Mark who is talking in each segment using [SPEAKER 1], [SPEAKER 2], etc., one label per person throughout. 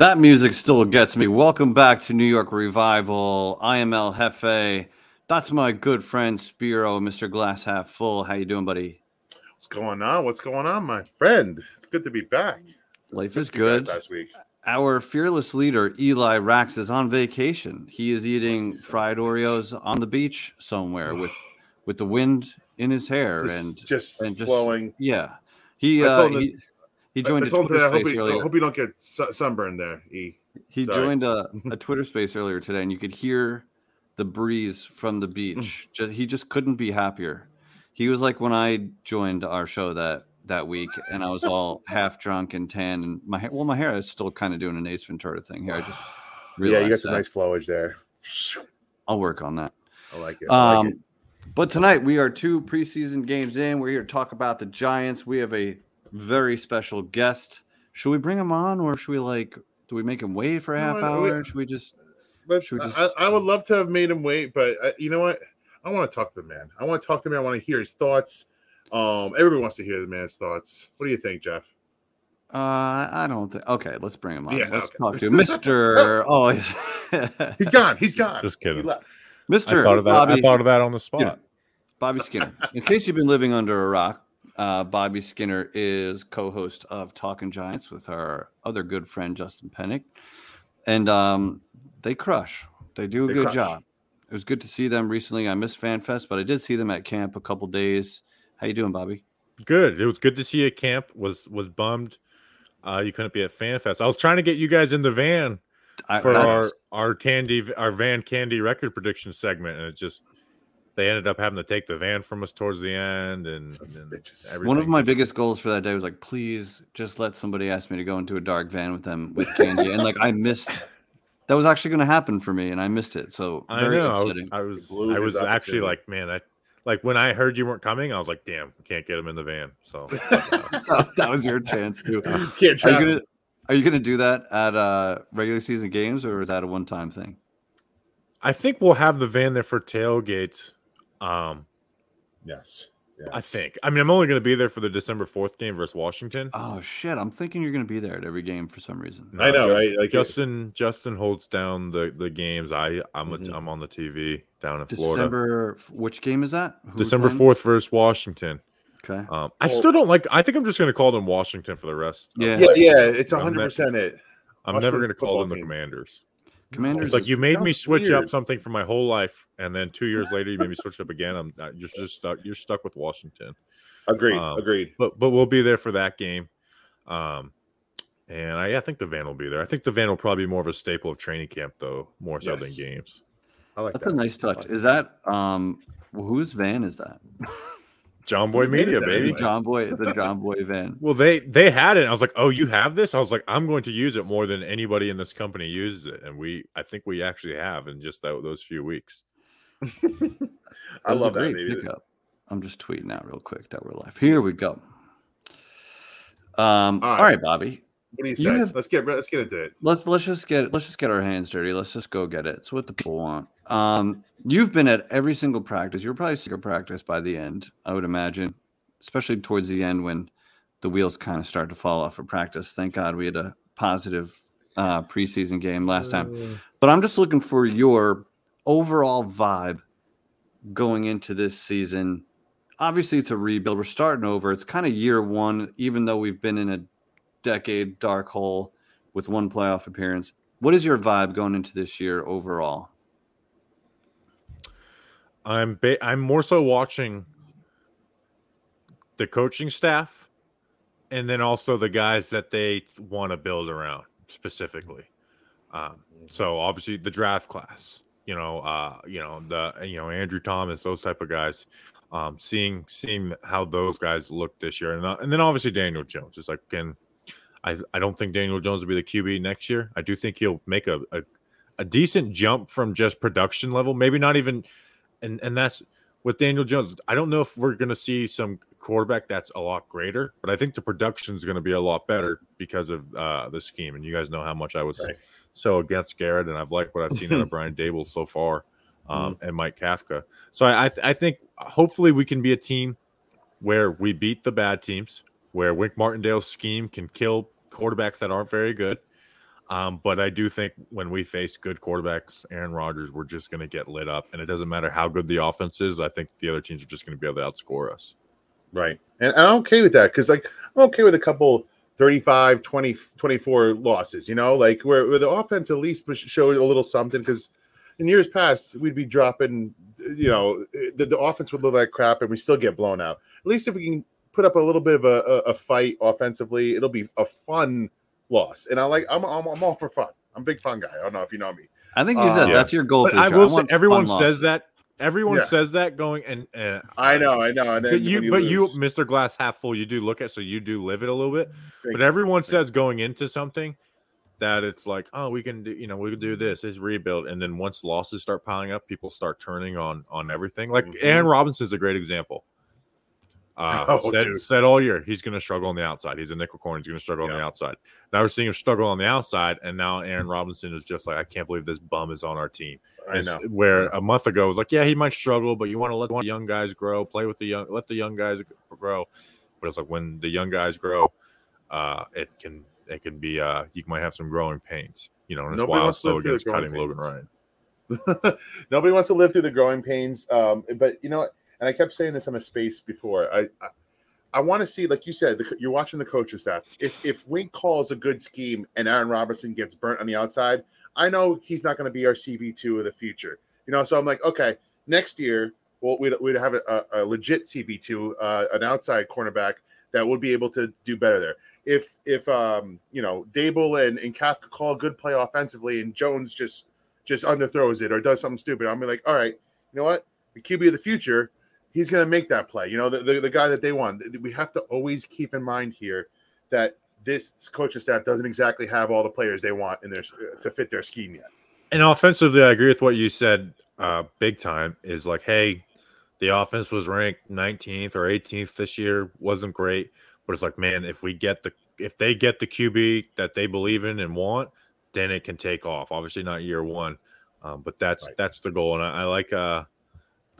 [SPEAKER 1] That music still gets me. Welcome back to New York Revival. I am El Jefe. That's my good friend Spiro, Mr. Glass Half Full. How you doing, buddy?
[SPEAKER 2] What's going on? What's going on, my friend? It's good to be back.
[SPEAKER 1] Life is good.
[SPEAKER 2] Last week.
[SPEAKER 1] Our fearless leader, Eli Rax, is on vacation. He is eating fried Oreos on the beach somewhere with with the wind in his hair
[SPEAKER 2] Just,
[SPEAKER 1] and
[SPEAKER 2] just
[SPEAKER 1] and just
[SPEAKER 2] flowing.
[SPEAKER 1] yeah. He uh, he, he joined
[SPEAKER 2] I
[SPEAKER 1] a
[SPEAKER 2] told
[SPEAKER 1] Twitter
[SPEAKER 2] today, I hope,
[SPEAKER 1] space earlier.
[SPEAKER 2] I hope you don't get su- sunburned there. E.
[SPEAKER 1] He
[SPEAKER 2] Sorry.
[SPEAKER 1] joined a, a Twitter space earlier today, and you could hear the breeze from the
[SPEAKER 2] Mm.
[SPEAKER 1] beach. just, he just couldn't be happier. He was like when I joined our show that that week, and I was all half drunk and tan, and my hair. Well, my hair is still kind of doing an Ace Ventura thing here. I just
[SPEAKER 2] Yeah, you got some
[SPEAKER 1] that.
[SPEAKER 2] nice flowage there.
[SPEAKER 1] I'll work on that.
[SPEAKER 2] I like it. I like it.
[SPEAKER 1] Um, but tonight we are two preseason games in. We're here to talk about the Giants. We have a very special guest. Should we bring him on, or should we like? Do we make him wait for a half
[SPEAKER 2] I-
[SPEAKER 1] hour?
[SPEAKER 2] we-
[SPEAKER 1] or should we just?
[SPEAKER 2] Let's,
[SPEAKER 1] should we
[SPEAKER 2] I,
[SPEAKER 1] just-
[SPEAKER 2] I would love to have made him wait, but uh, you know what? I want to talk to the man. I want to talk to him. I want to hear his thoughts. Um, everybody wants to hear the man's thoughts. What do you think, Jeff?
[SPEAKER 1] Uh, I don't think. Okay, let's bring him on.
[SPEAKER 2] Yeah,
[SPEAKER 1] let's
[SPEAKER 2] okay.
[SPEAKER 1] talk to Mister. oh, he's-
[SPEAKER 2] He's gone. He's gone.
[SPEAKER 3] Just kidding.
[SPEAKER 2] left.
[SPEAKER 3] I
[SPEAKER 1] Mister
[SPEAKER 3] thought of that.
[SPEAKER 1] Bobby,
[SPEAKER 3] I thought of that on the spot.
[SPEAKER 1] Bobby Skinner. In case you've been living under a rock, uh, Bobby Skinner is co-host of Talking Giants with our other good friend Justin Penik, and um, they crush. They do a
[SPEAKER 2] They
[SPEAKER 1] good
[SPEAKER 2] crush.
[SPEAKER 1] job. It was good to see them recently. I missed FanFest, but I did see them at camp a couple days. How you doing, Bobby?
[SPEAKER 3] Good. It was good to see you at camp. Was was bummed. Uh, you couldn't be at FanFest. I was trying to get you guys in the van
[SPEAKER 1] I,
[SPEAKER 3] for our our candy our van candy record prediction segment, and it just they ended up having to take the van from us towards the end, and, and.
[SPEAKER 1] One of my biggest goals for that day was like, please just let somebody ask me to go into a dark van with them with candy. and like I missed that was actually gonna happen for me and I missed it. So
[SPEAKER 3] I
[SPEAKER 1] very
[SPEAKER 3] know. I was. I was, I was actually like, man, that like when I heard you weren't coming, I was like, damn, we can't get him in the van. So
[SPEAKER 1] that was your chance too.
[SPEAKER 2] Can't
[SPEAKER 1] you gonna are you gonna do that at uh regular season games or is that a one time thing?
[SPEAKER 3] I think we'll have the van there for tailgates. Um,
[SPEAKER 2] Yes.
[SPEAKER 3] I think. I mean, I'm only going to be there for the December 4th game versus Washington.
[SPEAKER 1] Oh shit, I'm thinking you're gonna be there at every game for some reason.
[SPEAKER 2] I know,
[SPEAKER 3] Just-
[SPEAKER 2] right? Like,
[SPEAKER 3] Justin Justin holds down the the games. I I'm
[SPEAKER 2] Mhm.
[SPEAKER 3] a, I'm on the TV down in Florida.
[SPEAKER 1] December which game is that? Who's
[SPEAKER 3] December 4th versus Washington.
[SPEAKER 1] Okay.
[SPEAKER 3] Um, I
[SPEAKER 2] Well-
[SPEAKER 3] still don't like. I think I'm just going to call them Washington for the rest. of-
[SPEAKER 1] Yeah.
[SPEAKER 2] Yeah, yeah. It's hundred percent it.
[SPEAKER 3] I'm
[SPEAKER 2] Washington
[SPEAKER 3] never going to call them the
[SPEAKER 2] team.
[SPEAKER 3] Commanders.
[SPEAKER 1] Commanders
[SPEAKER 3] It's like you made me
[SPEAKER 2] sounds
[SPEAKER 3] switch up something for my whole life, and then two years later you made me switch up again. I'm not, you're just stuck. You're stuck with Washington.
[SPEAKER 2] Agreed.
[SPEAKER 3] Um,
[SPEAKER 2] agreed.
[SPEAKER 3] but but we'll be there for that game. Um, and I, I think the van will be there. I think the van will probably be more of a staple of training camp, though, more so than games.
[SPEAKER 2] I like
[SPEAKER 1] that's
[SPEAKER 2] that.
[SPEAKER 1] a nice touch. Is that um whose van is that?
[SPEAKER 3] John Boy
[SPEAKER 2] Whose
[SPEAKER 3] Media, baby.
[SPEAKER 2] anyway?
[SPEAKER 1] John Boy, the John Boy van.
[SPEAKER 3] Well, they they had it. I was like, oh, you have this? I was like, I'm going to use it more than anybody in this company uses it, and we, I think we actually have in just that, those few weeks.
[SPEAKER 2] I
[SPEAKER 1] That was a
[SPEAKER 2] love that. Baby.
[SPEAKER 1] pickup. I'm just tweeting out real quick that we're live. Here we go. Um, all
[SPEAKER 2] All
[SPEAKER 1] right,
[SPEAKER 2] right.
[SPEAKER 1] Bobby.
[SPEAKER 2] What do you
[SPEAKER 1] You
[SPEAKER 2] say?
[SPEAKER 1] have-
[SPEAKER 2] Let's get let's get into it.
[SPEAKER 1] Let's let's just get let's just get our hands dirty. Let's just go get it. It's what the people want. Um, you've been at every single practice. You're probably sick of practice by the end, I would imagine, especially towards the end when the wheels kind of start to fall off of practice. Thank God we had a positive uh, preseason game last time. But I'm just looking for your overall vibe going into this season. Obviously, it's a rebuild. We're starting over. It's kind of year one, even though we've been in a decade dark hole with one playoff appearance. What is your vibe going into this year overall?
[SPEAKER 3] I'm ba- I'm more so watching the coaching staff, and then also the guys that they want to build around specifically. Um, so obviously the draft class, you know, uh, you know the you know Andrew Thomas, those type of guys. Um, seeing seeing how those guys look this year, and uh, and then obviously Daniel Jones. It's like can I I don't think Daniel Jones will be the QB next year. I do think he'll make a a, a decent jump from just production level, maybe not even, and and that's with Daniel Jones. I don't know if we're going to see some quarterback that's a lot greater, but I think the production is going to be a lot better because of uh, the scheme. And you guys know how much I was
[SPEAKER 2] Right.
[SPEAKER 3] so against Garrett, and I've liked what I've seen out of Brian Daboll so far, um, and Mike Kafka. So I, I I think hopefully we can be a team where we beat the bad teams, where Wink Martindale's scheme can kill quarterbacks that aren't very good. Um, but I do think when we face good quarterbacks, Aaron Rodgers, we're just going to get lit up. And it doesn't matter how good the offense is. I think the other teams are just going to be able to outscore us.
[SPEAKER 2] Right. And I'm okay with that because, like, I'm okay with a couple 35, 20, 24 losses, you know, like where, where the offense at least showed a little something because in years past, we'd be dropping, you know, the, the offense would look like crap and we still get blown out. At least if we can put up a little bit of a, a, a fight offensively, it'll be a fun loss. And I like, I'm, I'm, I'm all for fun. I'm a big fun guy. I don't know if you know me.
[SPEAKER 1] I think you said
[SPEAKER 2] Uh,
[SPEAKER 1] that's your goal.
[SPEAKER 3] But
[SPEAKER 1] for
[SPEAKER 3] I
[SPEAKER 1] sure.
[SPEAKER 3] will say, everyone says
[SPEAKER 1] losses.
[SPEAKER 3] that. Everyone
[SPEAKER 2] Yeah.
[SPEAKER 3] says that going and uh,
[SPEAKER 2] I know, I know. And then
[SPEAKER 3] But you,
[SPEAKER 2] when
[SPEAKER 3] but you, Mr. Glass half full, you do look at so you do live it a little bit.
[SPEAKER 2] Thank
[SPEAKER 3] But everyone
[SPEAKER 2] Thank
[SPEAKER 3] says going into something that it's like, oh, we can do, you know, we can do this, is rebuild, and then once losses start piling up, people start turning on on everything. Like
[SPEAKER 2] Mhm.
[SPEAKER 3] Aaron Robinson is a great example. Uh,
[SPEAKER 2] Oh,
[SPEAKER 3] said, said all year he's going to struggle on the outside. He's a nickel corner. He's going to struggle on the outside. Now we're seeing him struggle on the outside, and now Aaron Robinson is just like, I can't believe this bum is on our team.
[SPEAKER 2] I know.
[SPEAKER 3] Where a month ago it was like, yeah, he might struggle, but you want to let the young guys grow, play with the young, let the young guys grow. But it's like when the young guys grow, uh, it can it can be uh, you might have some growing pains. You know, and it's
[SPEAKER 2] Nobody
[SPEAKER 3] wild slow against cutting
[SPEAKER 2] growing
[SPEAKER 3] Logan. Ryan.
[SPEAKER 2] Nobody wants to live through the growing pains. Um, but you know what? And I kept saying this on a space before. I I, I want to see, like you said, the, you're watching the coaching staff. If if Wink calls a good scheme and Aaron Robertson gets burnt on the outside, I know he's not going to be our CB two of the future. You know, so I'm like, okay, next year well, we'd, we'd have a, a legit CB two, uh, an outside cornerback that would be able to do better there. If if um you know Daboll and and Kafka call a good play offensively and Jones just just underthrows it or does something stupid, I'm like, all right, you know what? The QB of the future, he's going to make that play. You know, the, the, the guy that they want. We have to always keep in mind here that this coaching staff doesn't exactly have all the players they want in their to fit their scheme yet.
[SPEAKER 3] And offensively, I agree with what you said. Uh, big time is like, hey, the offense was ranked 19th or 18th this year, wasn't great, but it's like, man, if we get the if they get the QB that they believe in and want, then it can take off. Obviously, not year one, um, but that's
[SPEAKER 2] Right.
[SPEAKER 3] that's the goal. And I, I like uh,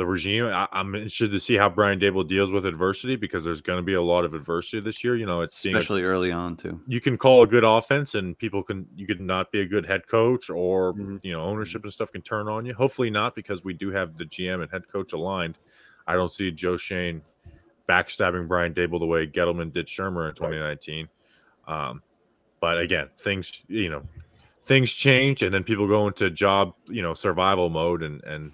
[SPEAKER 3] the regime. I, I'm interested to see how Brian Daboll deals with adversity because there's going to be a lot of adversity this year. You know, it's being a
[SPEAKER 1] especially early on too.
[SPEAKER 3] you can call a good offense and people can you could not be a good head coach or
[SPEAKER 2] Mhm.
[SPEAKER 3] you know ownership and stuff can turn on you hopefully not because we do have the gm and head coach aligned i don't see joe schoen backstabbing brian daboll the way gettleman did shurmur in 2019 um, but again things you know things change and then people go into job you know survival mode and and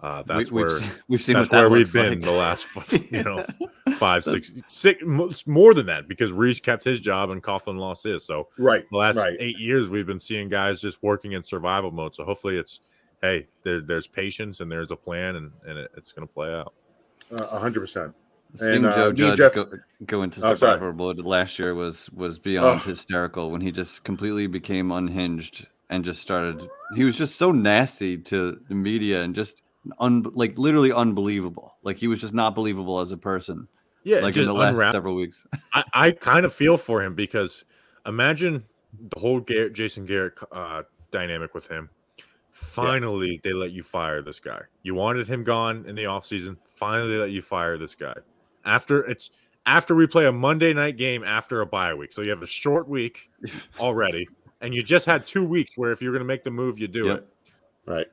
[SPEAKER 3] uh, that's
[SPEAKER 1] we,
[SPEAKER 3] where
[SPEAKER 1] we've, seen- we've seen
[SPEAKER 3] that's
[SPEAKER 1] what that
[SPEAKER 3] where we've been
[SPEAKER 1] like.
[SPEAKER 3] the last you know five,
[SPEAKER 1] That's-
[SPEAKER 3] six, six, mo- more than that because Reese kept his job and Coughlin lost his. So
[SPEAKER 2] Right.
[SPEAKER 3] the last
[SPEAKER 2] Right.
[SPEAKER 3] eight years, we've been seeing guys just working in survival mode. So hopefully, it's hey, there, there's patience and there's a plan, and, and it, it's going to play out.
[SPEAKER 2] A hundred percent.
[SPEAKER 1] Seeing
[SPEAKER 2] And, uh,
[SPEAKER 1] Joe
[SPEAKER 2] me,
[SPEAKER 1] Judge
[SPEAKER 2] Jeff-
[SPEAKER 1] go, go into
[SPEAKER 2] Oh,
[SPEAKER 1] survival mode last year was was beyond
[SPEAKER 2] Ugh.
[SPEAKER 1] hysterical when he just completely became unhinged and just started. He was just so nasty to the media and just un, like literally unbelievable. Like he was just not believable as a person.
[SPEAKER 3] Yeah,
[SPEAKER 1] like in the last
[SPEAKER 3] unwrap-
[SPEAKER 1] several weeks.
[SPEAKER 3] I, I kind of feel for him because imagine the whole Garrett, Jason Garrett uh, dynamic with him. Finally, they let you fire this guy. You wanted him gone in the offseason. Finally, they let you fire this guy. After it's after we play a Monday night game after a bye week. So you have a short week already. And you just had two weeks where if you're going to make the move, you do
[SPEAKER 1] Yep.
[SPEAKER 3] it.
[SPEAKER 2] Right.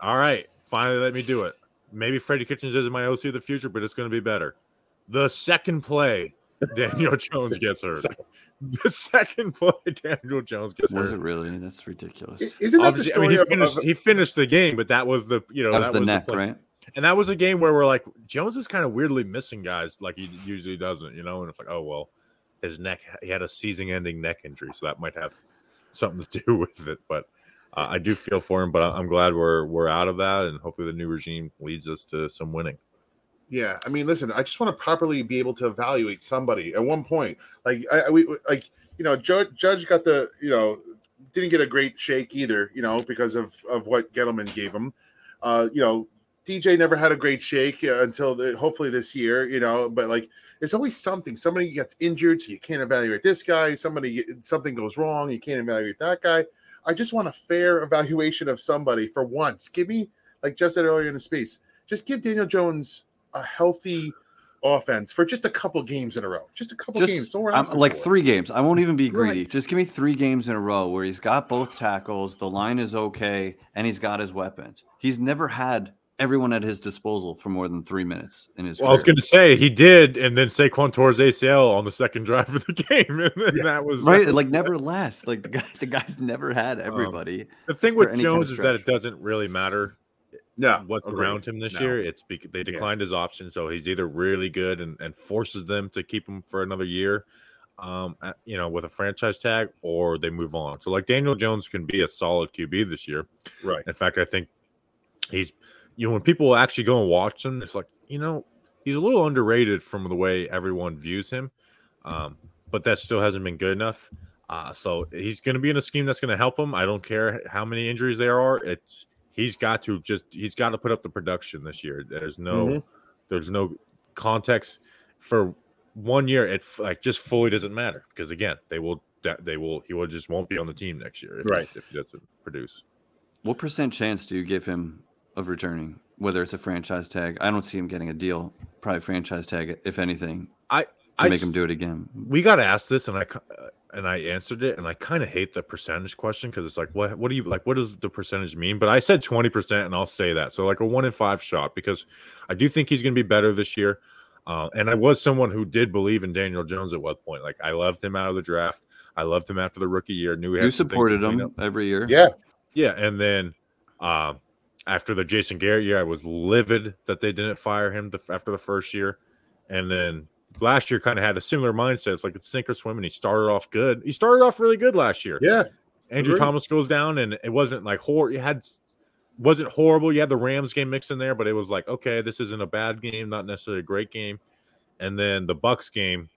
[SPEAKER 3] All right. Finally, let me do it. Maybe Freddie Kitchens isn't my OC of the future, but it's going to be better. The second play, Daniel Jones gets hurt. The second play, Daniel Jones gets
[SPEAKER 1] Was
[SPEAKER 3] hurt.
[SPEAKER 1] Was it really? That's ridiculous.
[SPEAKER 2] I- Isn't that the
[SPEAKER 3] Obviously, I mean,
[SPEAKER 2] story
[SPEAKER 3] he
[SPEAKER 2] of,
[SPEAKER 3] finished,
[SPEAKER 2] of-
[SPEAKER 3] he finished the game, but that was the you know
[SPEAKER 1] That was the neck,
[SPEAKER 3] play.
[SPEAKER 1] right?
[SPEAKER 3] And that was a game where we're like, Jones is kind of weirdly missing guys like he usually doesn't, you know. And it's like, oh well, his neck, he had a season-ending neck injury, so that might have something to do with it. But uh, I do feel for him, but I'm glad we're we're out of that, and hopefully the new regime leads us to some winning.
[SPEAKER 2] Yeah, I mean, listen, I just want to properly be able to evaluate somebody at one point. Like, I, I we like, you know, Judge Judge got the, you know, didn't get a great shake either, you know, because of of what Gettleman gave him. Uh, you know, DJ never had a great shake uh, until the, hopefully this year, you know. But like, there's always something. Somebody gets injured, so you can't evaluate this guy. Somebody something goes wrong, you can't evaluate that guy. I just want a fair evaluation of somebody for once. Give me, like Jeff said earlier in the space, just give Daniel Jones a healthy offense for just a couple games in a row. Just a couple
[SPEAKER 1] Just
[SPEAKER 2] games. So we're
[SPEAKER 1] I'm- like three games. I won't even be greedy.
[SPEAKER 2] Right.
[SPEAKER 1] Just give me three games in a row where he's got both tackles, the line is okay, and he's got his weapons. He's never had everyone at his disposal for more than three minutes in his
[SPEAKER 3] Well, I was going to say he did, and then Saquon tore his ACL on the second drive of the game, and then that was
[SPEAKER 1] right, like never less. Like the guy, the guy's never had
[SPEAKER 2] Um,
[SPEAKER 1] everybody.
[SPEAKER 3] The thing with
[SPEAKER 1] any kind of
[SPEAKER 3] Jones is that it doesn't really matter
[SPEAKER 2] No,
[SPEAKER 3] what's
[SPEAKER 2] agreed.
[SPEAKER 3] around him this
[SPEAKER 2] No.
[SPEAKER 3] year. It's because they declined his option, so he's either really good and, and forces them to keep him for another year, um, at- you know, with a franchise tag, or they move on. So like Daniel Jones can be a solid QB this year.
[SPEAKER 2] Right.
[SPEAKER 3] In fact, I think he's you know when people actually go and watch him, it's like you know he's a little underrated from the way everyone views him, um, but that still hasn't been good enough. Uh, so he's going to be in a scheme that's going to help him. I don't care how many injuries there are. It's he's got to just he's got to put up the production this year. There's no
[SPEAKER 2] Mhm.
[SPEAKER 3] there's no context for one year. It f- like just fully doesn't matter because again they will they will he will just won't be on the team next year if, he-
[SPEAKER 2] Right.
[SPEAKER 3] if he doesn't produce.
[SPEAKER 1] What percent chance do you give him of returning? Whether it's a franchise tag, I don't see him getting a deal. Probably franchise tag, if anything,
[SPEAKER 3] I
[SPEAKER 1] to
[SPEAKER 3] I
[SPEAKER 1] make
[SPEAKER 3] s-
[SPEAKER 1] him do it again.
[SPEAKER 3] we got asked this and I uh, and I answered it and I kind of hate the percentage question because it's like what what do you like what does the percentage mean? But I said 20% and I'll say that. So like a 1 in 5 shot because I do think he's going to be better this year. Uh, and I was someone who did believe in Daniel Jones at one point. Like I loved him out of the draft. I loved him after the rookie year. Knew he had
[SPEAKER 1] You
[SPEAKER 3] some things to
[SPEAKER 1] supported him
[SPEAKER 3] up.
[SPEAKER 1] every year.
[SPEAKER 2] Yeah,
[SPEAKER 3] Yeah, and then um, after the Jason Garrett year, I was livid that they didn't fire him the, after the first year, and then last year kind of had a similar mindset. It's like it's sink or swim, and he started off good. He started off really good last year.
[SPEAKER 2] yeah,
[SPEAKER 3] Andrew
[SPEAKER 2] agreed.
[SPEAKER 3] Thomas goes down, and it wasn't like hor. You had wasn't horrible. You had the Rams game mixed in there, but it was like okay, this isn't a bad game, not necessarily a great game. And then the Bucks game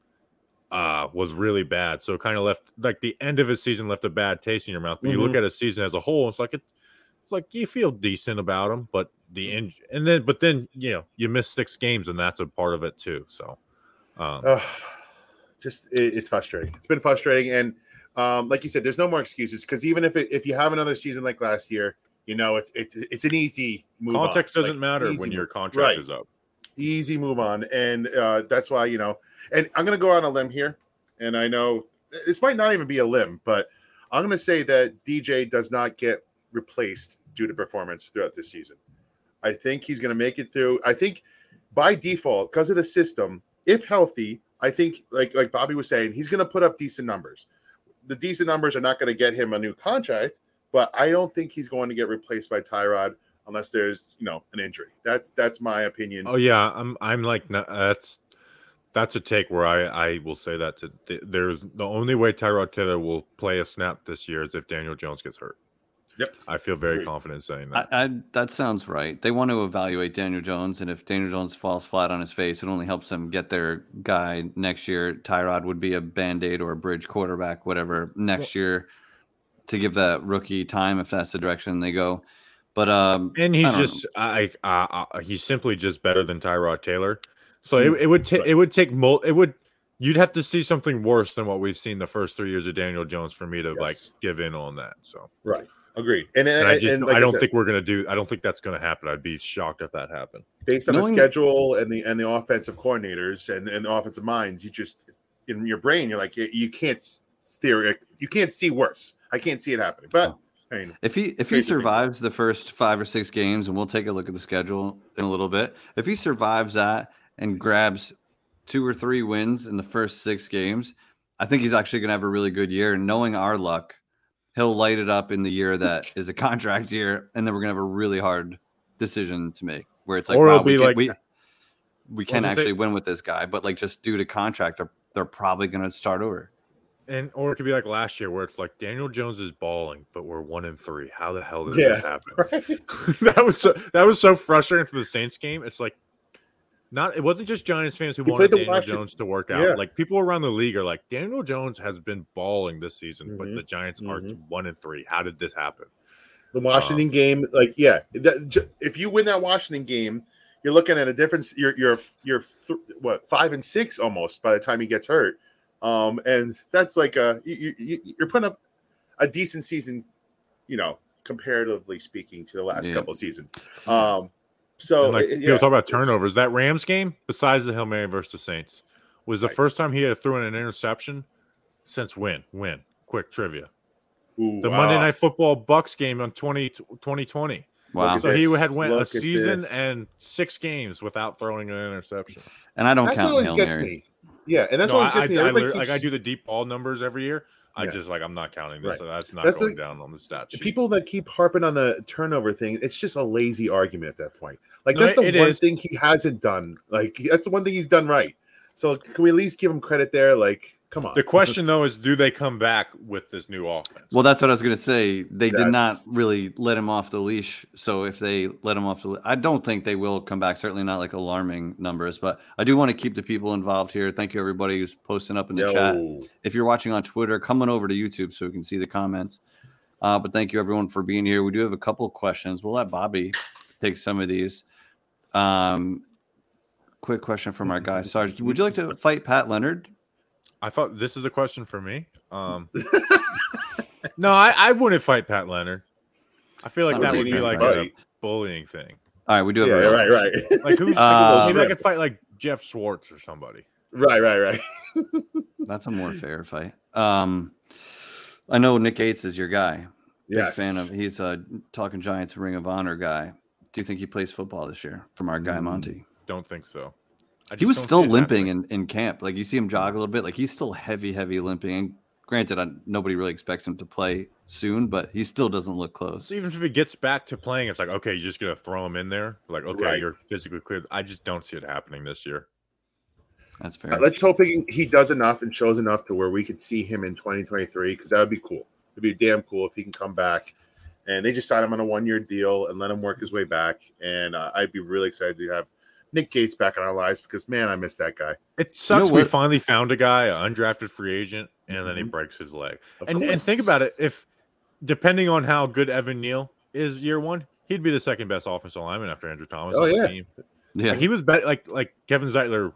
[SPEAKER 3] uh was really bad. So it kind of left like the end of his season left a bad taste in your mouth. But you look at his season as a whole, it's like it, it's like you feel decent about him, but the end and then but then you know you miss six games and that's a part of it too. So um
[SPEAKER 2] Ugh, just it, it's frustrating. It's been frustrating, and um, like you said, there's no more excuses because even if it, if you have another season like last year, you know it's it's it's an easy move. on.
[SPEAKER 3] context doesn't
[SPEAKER 2] Like,
[SPEAKER 3] matter when your contract
[SPEAKER 2] Right.
[SPEAKER 3] is up.
[SPEAKER 2] easy move on, and uh, that's why you know. And I'm gonna go on a limb here, and I know this might not even be a limb, but I'm gonna say that DJ does not get replaced due to performance throughout this season. I think he's gonna make it through. I think by default, because of the system, if healthy, I think like like Bobby was saying, he's gonna put up decent numbers. The decent numbers are not gonna get him a new contract, but I don't think he's going to get replaced by Tyrod unless there's you know an injury. That's that's my opinion.
[SPEAKER 3] Oh yeah, I'm I'm like no- that's that's a take where I I will say that to, there's the only way Tyrod Taylor will play a snap this year is if Daniel Jones gets hurt.
[SPEAKER 2] Yep.
[SPEAKER 3] I feel very
[SPEAKER 2] Agreed.
[SPEAKER 3] confident saying that.
[SPEAKER 1] I, that sounds right. They want to evaluate Daniel Jones, and if Daniel Jones falls flat on his face, it only helps them get their guy next year. Tyrod would be a band aid or a bridge quarterback, whatever, next year to give that rookie time if that's the direction they go. But um,
[SPEAKER 3] and he's
[SPEAKER 1] don't
[SPEAKER 3] just I, I, I he's simply just better than Tyrod Taylor. So
[SPEAKER 2] Mm,
[SPEAKER 3] it, it would take
[SPEAKER 2] right.
[SPEAKER 3] it would take mul- it would you'd have to see something worse than what we've seen the first three years of Daniel Jones for me to like give in on that. So
[SPEAKER 2] Right. Agreed. And,
[SPEAKER 3] and
[SPEAKER 2] and,
[SPEAKER 3] I just
[SPEAKER 2] and like
[SPEAKER 3] I don't
[SPEAKER 2] said,
[SPEAKER 3] think we're gonna do I don't think that's gonna happen. I'd be shocked if that happened.
[SPEAKER 2] based on
[SPEAKER 1] Knowing-
[SPEAKER 2] the schedule and the and the offensive coordinators and, and the offensive minds, you just in your brain you're like you, you can't theory you can't see worse. I can't see it happening. But I mean,
[SPEAKER 1] If he if he survives the first five or six games, and we'll take a look at the schedule in a little bit. If he survives that and grabs two or three wins in the first six games, I think he's actually going to have a really good year. And knowing our luck, he'll light it up in the year that is a contract year, and then we're going to have a really hard decision to make, where it's like,
[SPEAKER 3] Or
[SPEAKER 1] wow,
[SPEAKER 3] it'll
[SPEAKER 1] we
[SPEAKER 3] be
[SPEAKER 1] can,
[SPEAKER 3] like-
[SPEAKER 1] we, we can
[SPEAKER 3] gonna say-
[SPEAKER 1] actually win with this guy, but like just due to contract, they're they're probably going to start over.
[SPEAKER 3] And or it could be like last year where it's like Daniel Jones is balling, but we're one in three. How the hell did
[SPEAKER 2] Yeah.
[SPEAKER 3] this happen?
[SPEAKER 2] right?
[SPEAKER 3] that was so that was so frustrating for the Saints game. It's like not it wasn't just Giants fans who
[SPEAKER 2] He
[SPEAKER 3] wanted Daniel
[SPEAKER 2] Washington-
[SPEAKER 3] Jones to work out.
[SPEAKER 2] Yeah.
[SPEAKER 3] Like people around the league are like, Daniel Jones has been balling this season, but
[SPEAKER 2] Mhm.
[SPEAKER 3] the Giants are
[SPEAKER 2] Mhm.
[SPEAKER 3] one and three. How did this happen?
[SPEAKER 2] the Washington game, like yeah, that, if you win that Washington game, you're looking at a difference. You're you're you're th- what five and six almost by the time he gets hurt, um, and that's like a you, you, you're putting up a decent season, you know, comparatively speaking to the last
[SPEAKER 1] Yeah.
[SPEAKER 2] couple of seasons. Um, So
[SPEAKER 3] And, like
[SPEAKER 2] it-
[SPEAKER 3] people
[SPEAKER 2] yeah,
[SPEAKER 3] talk about turnovers. That Rams game, besides the Hail Mary versus the Saints, was the
[SPEAKER 2] Right.
[SPEAKER 3] first time he had thrown an interception since when? When? Quick trivia.
[SPEAKER 2] Ooh,
[SPEAKER 3] The Monday. Night Football Bucks game on 20, 2020.
[SPEAKER 1] Wow.
[SPEAKER 2] at
[SPEAKER 3] So he had went
[SPEAKER 2] Look
[SPEAKER 3] a season
[SPEAKER 2] this.
[SPEAKER 3] and six games without throwing an interception.
[SPEAKER 1] And I don't
[SPEAKER 2] That's
[SPEAKER 1] count
[SPEAKER 2] always
[SPEAKER 1] Hail
[SPEAKER 2] gets
[SPEAKER 1] Mary.
[SPEAKER 2] me. Yeah, and that's
[SPEAKER 3] no,
[SPEAKER 2] what
[SPEAKER 3] I,
[SPEAKER 2] gets me.
[SPEAKER 3] I, I,
[SPEAKER 2] Everybody
[SPEAKER 3] literally- like I do the deep ball numbers every year. I
[SPEAKER 2] Yeah.
[SPEAKER 3] just like I'm not counting this.
[SPEAKER 2] Right.
[SPEAKER 3] So that's not
[SPEAKER 2] That's
[SPEAKER 3] going down on the stat sheet.
[SPEAKER 2] people that keep harping on the turnover thing, it's just a lazy argument at that point. Like
[SPEAKER 3] No,
[SPEAKER 2] that's the one
[SPEAKER 3] is.
[SPEAKER 2] thing he hasn't done. Like that's the one thing he's done right. So can we at least give him credit there? Like, come on.
[SPEAKER 3] the question though is, do they come back with this new offense?
[SPEAKER 1] Well, that's what I was going to say. They did not really let him off the leash. So if they let him off the, I don't think they will come back. Certainly not like alarming numbers, but I do want to keep the people involved here. Thank you everybody who's posting up in the chat. If you're watching on Twitter, come on over to YouTube so we can see the comments. Uh, but thank you everyone for being here. We do have a couple of questions. We'll let Bobby take some of these. Um, quick question from our guy Sarge. Would you like to fight Pat Leonard?
[SPEAKER 3] I thought this is a question for me. Um, no, I, I wouldn't fight Pat Leonard. I feel
[SPEAKER 1] It's
[SPEAKER 3] like
[SPEAKER 1] not
[SPEAKER 3] that would
[SPEAKER 1] really
[SPEAKER 3] be
[SPEAKER 1] an
[SPEAKER 3] like
[SPEAKER 1] easy
[SPEAKER 3] a
[SPEAKER 2] fight.
[SPEAKER 3] bullying thing.
[SPEAKER 1] All right, we do have
[SPEAKER 2] Yeah,
[SPEAKER 1] a real
[SPEAKER 2] right, right,
[SPEAKER 3] Like who?
[SPEAKER 1] Uh,
[SPEAKER 3] maybe I could fight like Jeff Schwartz or somebody.
[SPEAKER 2] right, right, right.
[SPEAKER 1] That's a more fair fight. Um, I know Nick Gates is your guy. Big
[SPEAKER 2] Yes.
[SPEAKER 1] fan of. He's a talking Giants Ring of Honor guy. Do you think he plays football this year? From our guy
[SPEAKER 3] Mm,
[SPEAKER 1] Monty.
[SPEAKER 3] Don't think so. I
[SPEAKER 1] He was still limping in, in camp. Like you see him jog a little bit. Like he's still heavy, heavy limping. And granted, I, nobody really expects him to play soon, but he still doesn't look close.
[SPEAKER 3] So even if he gets back to playing, it's like okay, you're just gonna throw him in there. Like okay,
[SPEAKER 2] Right.
[SPEAKER 3] you're physically clear. I just don't see it happening this year.
[SPEAKER 1] That's
[SPEAKER 2] Uh,
[SPEAKER 1] fair.
[SPEAKER 2] Let's hope he, he does enough and shows enough to where we could see him in 2023 because that would be cool. It'd be damn cool if he can come back and they just sign him on a one year deal and let him work his way back. And uh, I'd be really excited to have Nick Gates back in our lives because man, I miss that guy.
[SPEAKER 3] It sucks.
[SPEAKER 1] know
[SPEAKER 3] we finally found a guy, an undrafted free agent, and then he
[SPEAKER 2] Mhm.
[SPEAKER 3] breaks his leg.
[SPEAKER 2] Of
[SPEAKER 3] And, and think about it. If depending on how good Evan Neal is year one, he'd be the second best offensive lineman after Andrew Thomas.
[SPEAKER 2] Oh,
[SPEAKER 3] on the
[SPEAKER 2] yeah.
[SPEAKER 3] team.
[SPEAKER 1] yeah.
[SPEAKER 3] Like, he was better. Like like Kevin Zeitler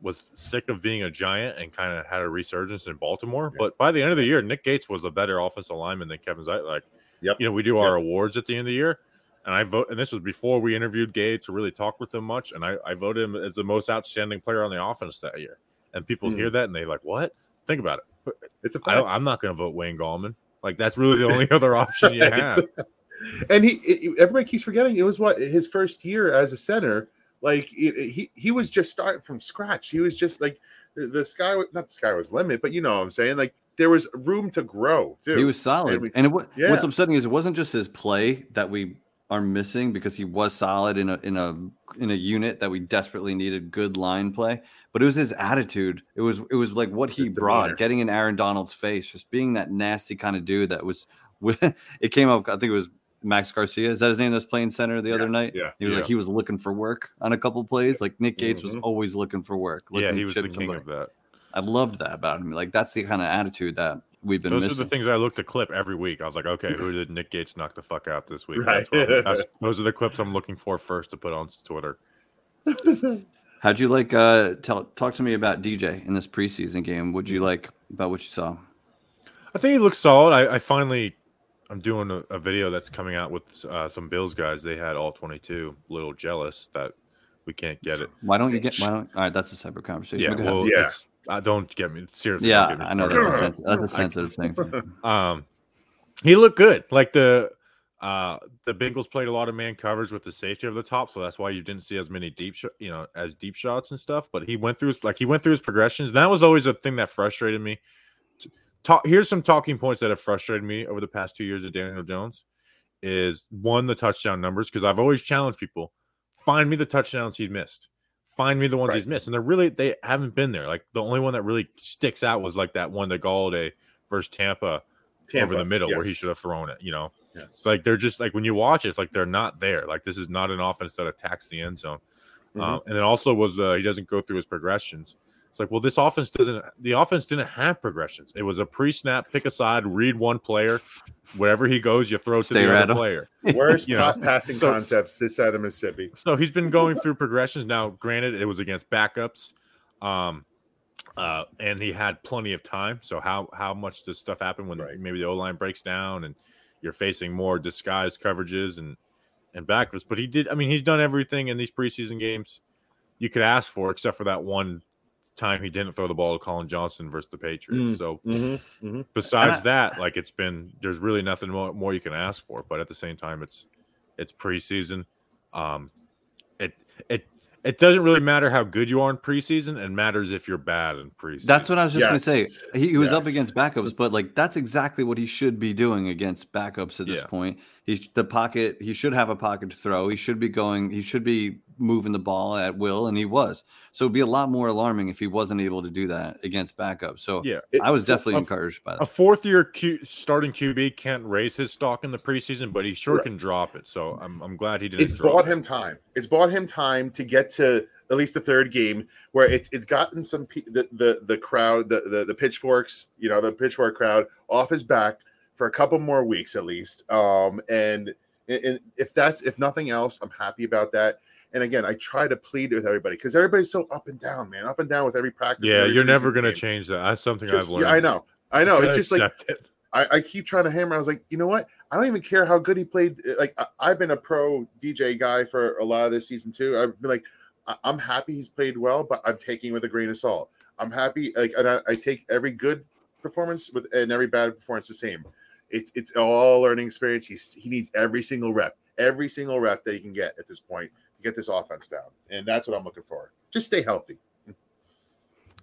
[SPEAKER 3] was sick of being a giant and kind of had a resurgence in Baltimore.
[SPEAKER 2] Yeah.
[SPEAKER 3] But by the end of the year, Nick Gates was a better offensive lineman than Kevin Zeitler. Like,
[SPEAKER 2] Yep.
[SPEAKER 3] you know, we do our awards at the end of the year, and I vote. And this was before we interviewed Gates to really talk with him much. And I, I voted him as the most outstanding player on the offense that year. And people
[SPEAKER 2] Hmm.
[SPEAKER 3] hear that and they like, what? Think about it.
[SPEAKER 2] It's a
[SPEAKER 3] I don't, I'm not going to vote Wayne Gallman. Like that's really the only other option you have.
[SPEAKER 2] and he it- everybody keeps forgetting it was what his first year as a center like it- he he was just starting from scratch he was just like the, the sky wa- not the sky was limit but you know what i'm saying like there was room to grow too
[SPEAKER 1] He was solid.
[SPEAKER 2] And we-
[SPEAKER 1] and it,
[SPEAKER 2] Yeah.
[SPEAKER 1] what's upsetting is it wasn't just his play that we are missing because he was solid in a in a in a unit that we desperately needed good line play, but it was his attitude. It was it was like what he
[SPEAKER 2] His
[SPEAKER 1] brought, getting in Aaron Donald's face, just being that nasty kind of dude that was it came up I think it was Max Garcia. Is that his name that's playing center the other night?
[SPEAKER 2] yeah
[SPEAKER 1] He was
[SPEAKER 3] Yeah.
[SPEAKER 1] like he was looking for work on a couple plays. Like Nick Gates was
[SPEAKER 2] Mhm.
[SPEAKER 1] always looking for work.
[SPEAKER 3] Yeah, he was the king
[SPEAKER 1] somebody.
[SPEAKER 3] of that.
[SPEAKER 1] I loved that about him. Like that's the kind of attitude that we've been
[SPEAKER 3] Those
[SPEAKER 1] missing.
[SPEAKER 3] are the things I look to clip every week. I was like, okay, who did Nick Gates knock the fuck out this week?
[SPEAKER 2] Right.
[SPEAKER 3] That's what that's- those are the clips I'm looking for first to put on Twitter.
[SPEAKER 1] How'd you like? Uh, tell talk to me about DJ in this preseason game. What'd you like about what you saw?
[SPEAKER 3] I think he looks solid. I, I finally, I'm doing a, a video that's coming out with uh, some Bills guys. They had all 22. A little jealous that we can't get it.
[SPEAKER 1] Why don't you get? Why don't? All right, that's a separate conversation.
[SPEAKER 3] Yeah,
[SPEAKER 1] go ahead.
[SPEAKER 3] well,
[SPEAKER 2] Yeah.
[SPEAKER 3] It's, uh, don't get me seriously.
[SPEAKER 1] yeah,
[SPEAKER 3] me
[SPEAKER 1] I know that's a that's a sensitive thing.
[SPEAKER 3] Um, he looked good. Like the uh the Bengals played a lot of man coverage with the safety over the top, so that's why you didn't see as many deep, sh- you know, as deep shots and stuff. But he went through his like he went through his progressions. That was always a thing that frustrated me. Talk, here's some talking points that have frustrated me over the past two years of Daniel Jones. Is one the touchdown numbers because I've always challenged people. Find me the touchdowns he's missed. Find me the ones
[SPEAKER 2] Right.
[SPEAKER 3] he's missed, and they're really they haven't been there. Like the only one that really sticks out was like that one that Golladay versus Tampa over the middle where he should have thrown it. You know,
[SPEAKER 2] Yes.
[SPEAKER 3] like they're just like when you watch it, it's like they're not there. Like this is not an offense that attacks the end zone.
[SPEAKER 2] Mhm.
[SPEAKER 3] Um, and then also was uh, he doesn't go through his progressions. It's like, well, this offense doesn't. The offense didn't have progressions. It was a pre-snap, pick a side, read one player. Wherever he goes, you throw
[SPEAKER 1] Stay
[SPEAKER 3] to the
[SPEAKER 1] right
[SPEAKER 3] other
[SPEAKER 1] on.
[SPEAKER 3] player.
[SPEAKER 2] worst
[SPEAKER 3] you know,
[SPEAKER 2] passing
[SPEAKER 3] so-
[SPEAKER 2] concepts this side of the Mississippi.
[SPEAKER 3] So he's been going through progressions. Now, granted, it was against backups, um, uh, and he had plenty of time. So how how much does stuff happen when
[SPEAKER 2] Right.
[SPEAKER 3] maybe the O line breaks down and you're facing more disguised coverages and and backups. But he did. I mean, he's done everything in these preseason games you could ask for, except for that one time he didn't throw the ball to Collin Johnson versus the Patriots.
[SPEAKER 2] Mm,
[SPEAKER 3] So
[SPEAKER 2] Mm-hmm, mm-hmm.
[SPEAKER 3] besides
[SPEAKER 1] I-
[SPEAKER 3] that, like it's been there's really nothing more, more you can ask for. But at the same time, it's it's preseason. Um, it it it doesn't really matter how good you are in preseason. It matters if you're bad in preseason.
[SPEAKER 1] That's what I was just gonna say. He, he was up against backups, but like that's exactly what he should be doing against backups at this
[SPEAKER 3] Yeah.
[SPEAKER 1] point. He's the pocket. He should have a pocket to throw. He should be going. He should be moving the ball at will, and he was. So it'd be a lot more alarming if he wasn't able to do that against backup. So
[SPEAKER 3] yeah.
[SPEAKER 1] I was definitely
[SPEAKER 3] a-
[SPEAKER 1] encouraged by that.
[SPEAKER 3] A fourth year Q, starting QB can't raise his stock in the preseason, but he sure
[SPEAKER 2] Right.
[SPEAKER 3] can drop it. So I'm I'm glad he didn't.
[SPEAKER 2] It's
[SPEAKER 3] drop
[SPEAKER 2] bought
[SPEAKER 3] it.
[SPEAKER 2] him time. It's bought him time to get to at least the third game where it's it's gotten some pe- the the, the crowd the, the the pitchforks you know the pitchfork crowd off his back for a couple more weeks at least. Um and and if that's if nothing else, I'm happy about that. And again, I try to plead with everybody because everybody's so up and down, man, up and down with every practice.
[SPEAKER 3] Yeah,
[SPEAKER 2] every
[SPEAKER 3] you're never going to change that. That's something
[SPEAKER 2] Just-
[SPEAKER 3] I've learned.
[SPEAKER 2] yeah, I know, I know. It's just like
[SPEAKER 3] it.
[SPEAKER 2] I, I keep trying to hammer. I was like, you know what? I don't even care how good he played. Like I, I've been a pro DJ guy for a lot of this season too. I've been like, I, I'm happy he's played well, but I'm taking with a grain of salt. I'm happy. Like, and I, I take every good performance with and every bad performance the same. It's it's all learning experience. He's he needs every single rep, every single rep that he can get at this point to get this offense down, and that's what I'm looking for. Just stay healthy.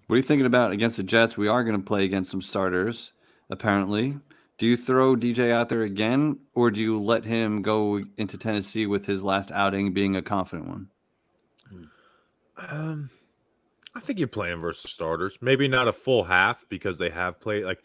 [SPEAKER 1] What are you thinking about against the Jets? We are going to play against some starters, apparently. Do you throw DJ out there again, or do you let him go into Tennessee with his last outing being a confident one?
[SPEAKER 3] Um, I think you're playing versus starters. Maybe not a full half because they have played like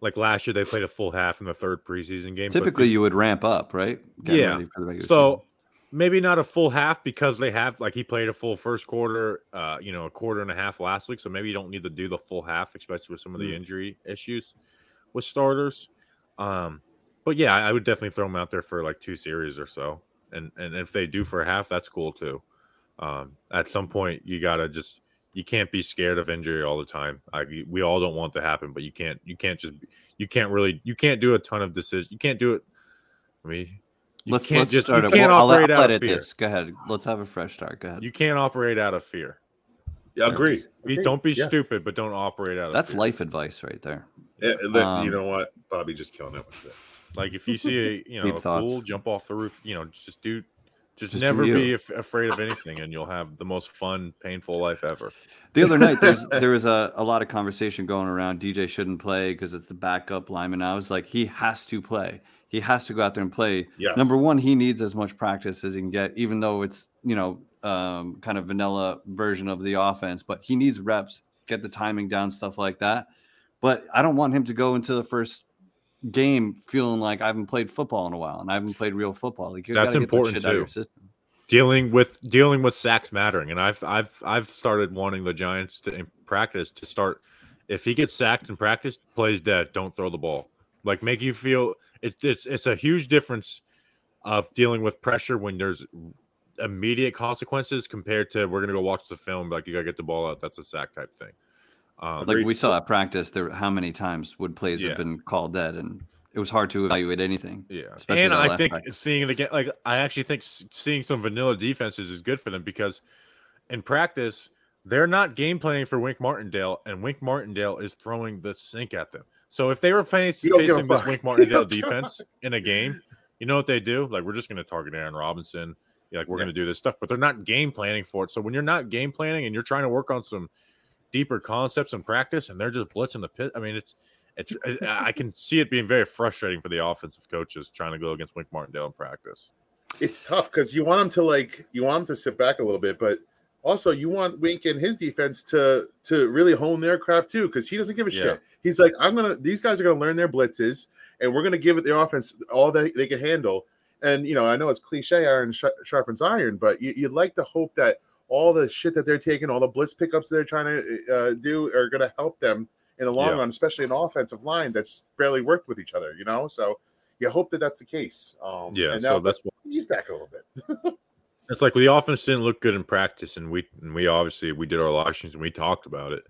[SPEAKER 3] like last year they played a full half in the third preseason game. but
[SPEAKER 1] Typically, you would ramp up, right? Getting
[SPEAKER 3] Yeah.
[SPEAKER 1] ready for the regular
[SPEAKER 3] so
[SPEAKER 1] season.
[SPEAKER 3] maybe not a full half because they have like he played a full first quarter, uh, you know, a quarter and a half last week. So maybe you don't need to do the full half, especially with some of the
[SPEAKER 2] Mm.
[SPEAKER 3] injury issues with starters. Um, but yeah, I I would definitely throw them out there for like two series or so. And and if they do for a half, that's cool too. Um, at some point, you gotta just you can't be scared of injury all the time. I, we all don't want to happen, but you can't you can't just you can't really you can't do a ton of decisions. You can't do it. I mean, you
[SPEAKER 1] let's
[SPEAKER 3] can't
[SPEAKER 1] let's
[SPEAKER 3] just
[SPEAKER 1] start
[SPEAKER 3] you can't
[SPEAKER 1] Well, I'll, I'll
[SPEAKER 3] out
[SPEAKER 1] let
[SPEAKER 3] of fear.
[SPEAKER 1] this. Go ahead. Let's have a fresh start. Go ahead.
[SPEAKER 3] You can't operate out of fear.
[SPEAKER 2] Yeah, agree. Agree.
[SPEAKER 3] don't be
[SPEAKER 2] Yeah.
[SPEAKER 3] stupid, but don't operate out of
[SPEAKER 1] That's
[SPEAKER 3] fear.
[SPEAKER 1] life advice right there.
[SPEAKER 2] Yeah, look,
[SPEAKER 1] Um,
[SPEAKER 2] you know what? Bobby just killing it with it.
[SPEAKER 3] Like if you see a you know a
[SPEAKER 1] thoughts.
[SPEAKER 3] pool, jump off the roof. You know, just do, just,
[SPEAKER 1] Just
[SPEAKER 3] never be af- afraid of anything, and you'll have the most fun, painful life ever.
[SPEAKER 1] The other night, there's there was a, a lot of conversation going around. DJ shouldn't play because it's the backup lineman. I was like, he has to play. He has to go out there and play.
[SPEAKER 2] Yes.
[SPEAKER 1] Number one, he needs as much practice as he can get, even though it's you know um, kind of vanilla version of the offense. But he needs reps, get the timing down, stuff like that. But I don't want him to go into the first game feeling like I haven't played football in a while and I haven't played real football. Like you
[SPEAKER 3] That's
[SPEAKER 1] that
[SPEAKER 3] important,
[SPEAKER 1] shit out of your
[SPEAKER 3] too. Dealing with dealing with sacks mattering, and I've I've I've started wanting the Giants to in practice to start. If he gets sacked in practice, plays dead. Don't throw the ball. Like make you feel it's it's it's a huge difference of dealing with pressure when there's immediate consequences compared to we're gonna go watch the film. Like you gotta get the ball out. That's a sack type thing. Um,
[SPEAKER 1] Like we saw at practice, there how many times would plays
[SPEAKER 3] Yeah.
[SPEAKER 1] have been called dead, and it was hard to evaluate anything.
[SPEAKER 3] Yeah,
[SPEAKER 1] especially
[SPEAKER 3] and I think
[SPEAKER 1] practice.
[SPEAKER 3] seeing it again, like I actually think seeing some vanilla defenses is good for them because in practice they're not game planning for Wink Martindale, and Wink Martindale is throwing the sink at them. So if they were face,
[SPEAKER 2] You don't give a
[SPEAKER 3] facing this. Wink Martindale
[SPEAKER 2] don't give a
[SPEAKER 3] defense in a game, you know what they do? Like we're just going to target Aaron Robinson. Like we're going to do this stuff, but they're not game planning for it. So when you're not game planning and you're trying to work on some deeper concepts in practice, and they're just blitzing the pit, I mean, it's it's I can see it being very frustrating for the offensive coaches trying to go against Wink Martindale in practice.
[SPEAKER 2] it's tough because you want them to like you want them to sit back a little bit, but also you want Wink and his defense to to really hone their craft too because he doesn't give a
[SPEAKER 3] Yeah.
[SPEAKER 2] shit. He's like, I'm gonna these guys are gonna learn their blitzes and we're gonna give it their offense all that they can handle. And you know, I know it's cliche, iron sharpens iron, but you, you'd like to hope that all the shit that they're taking, all the blitz pickups they're trying to uh, do, are going to help them in the long
[SPEAKER 3] Yeah.
[SPEAKER 2] run, especially an offensive line that's barely worked with each other. You know, so you hope that that's the case. Um,
[SPEAKER 3] Yeah,
[SPEAKER 2] and
[SPEAKER 3] so that's what
[SPEAKER 2] he's back a little bit.
[SPEAKER 3] it's like. The offense didn't look good in practice, and we and we obviously we did our live and we talked about it.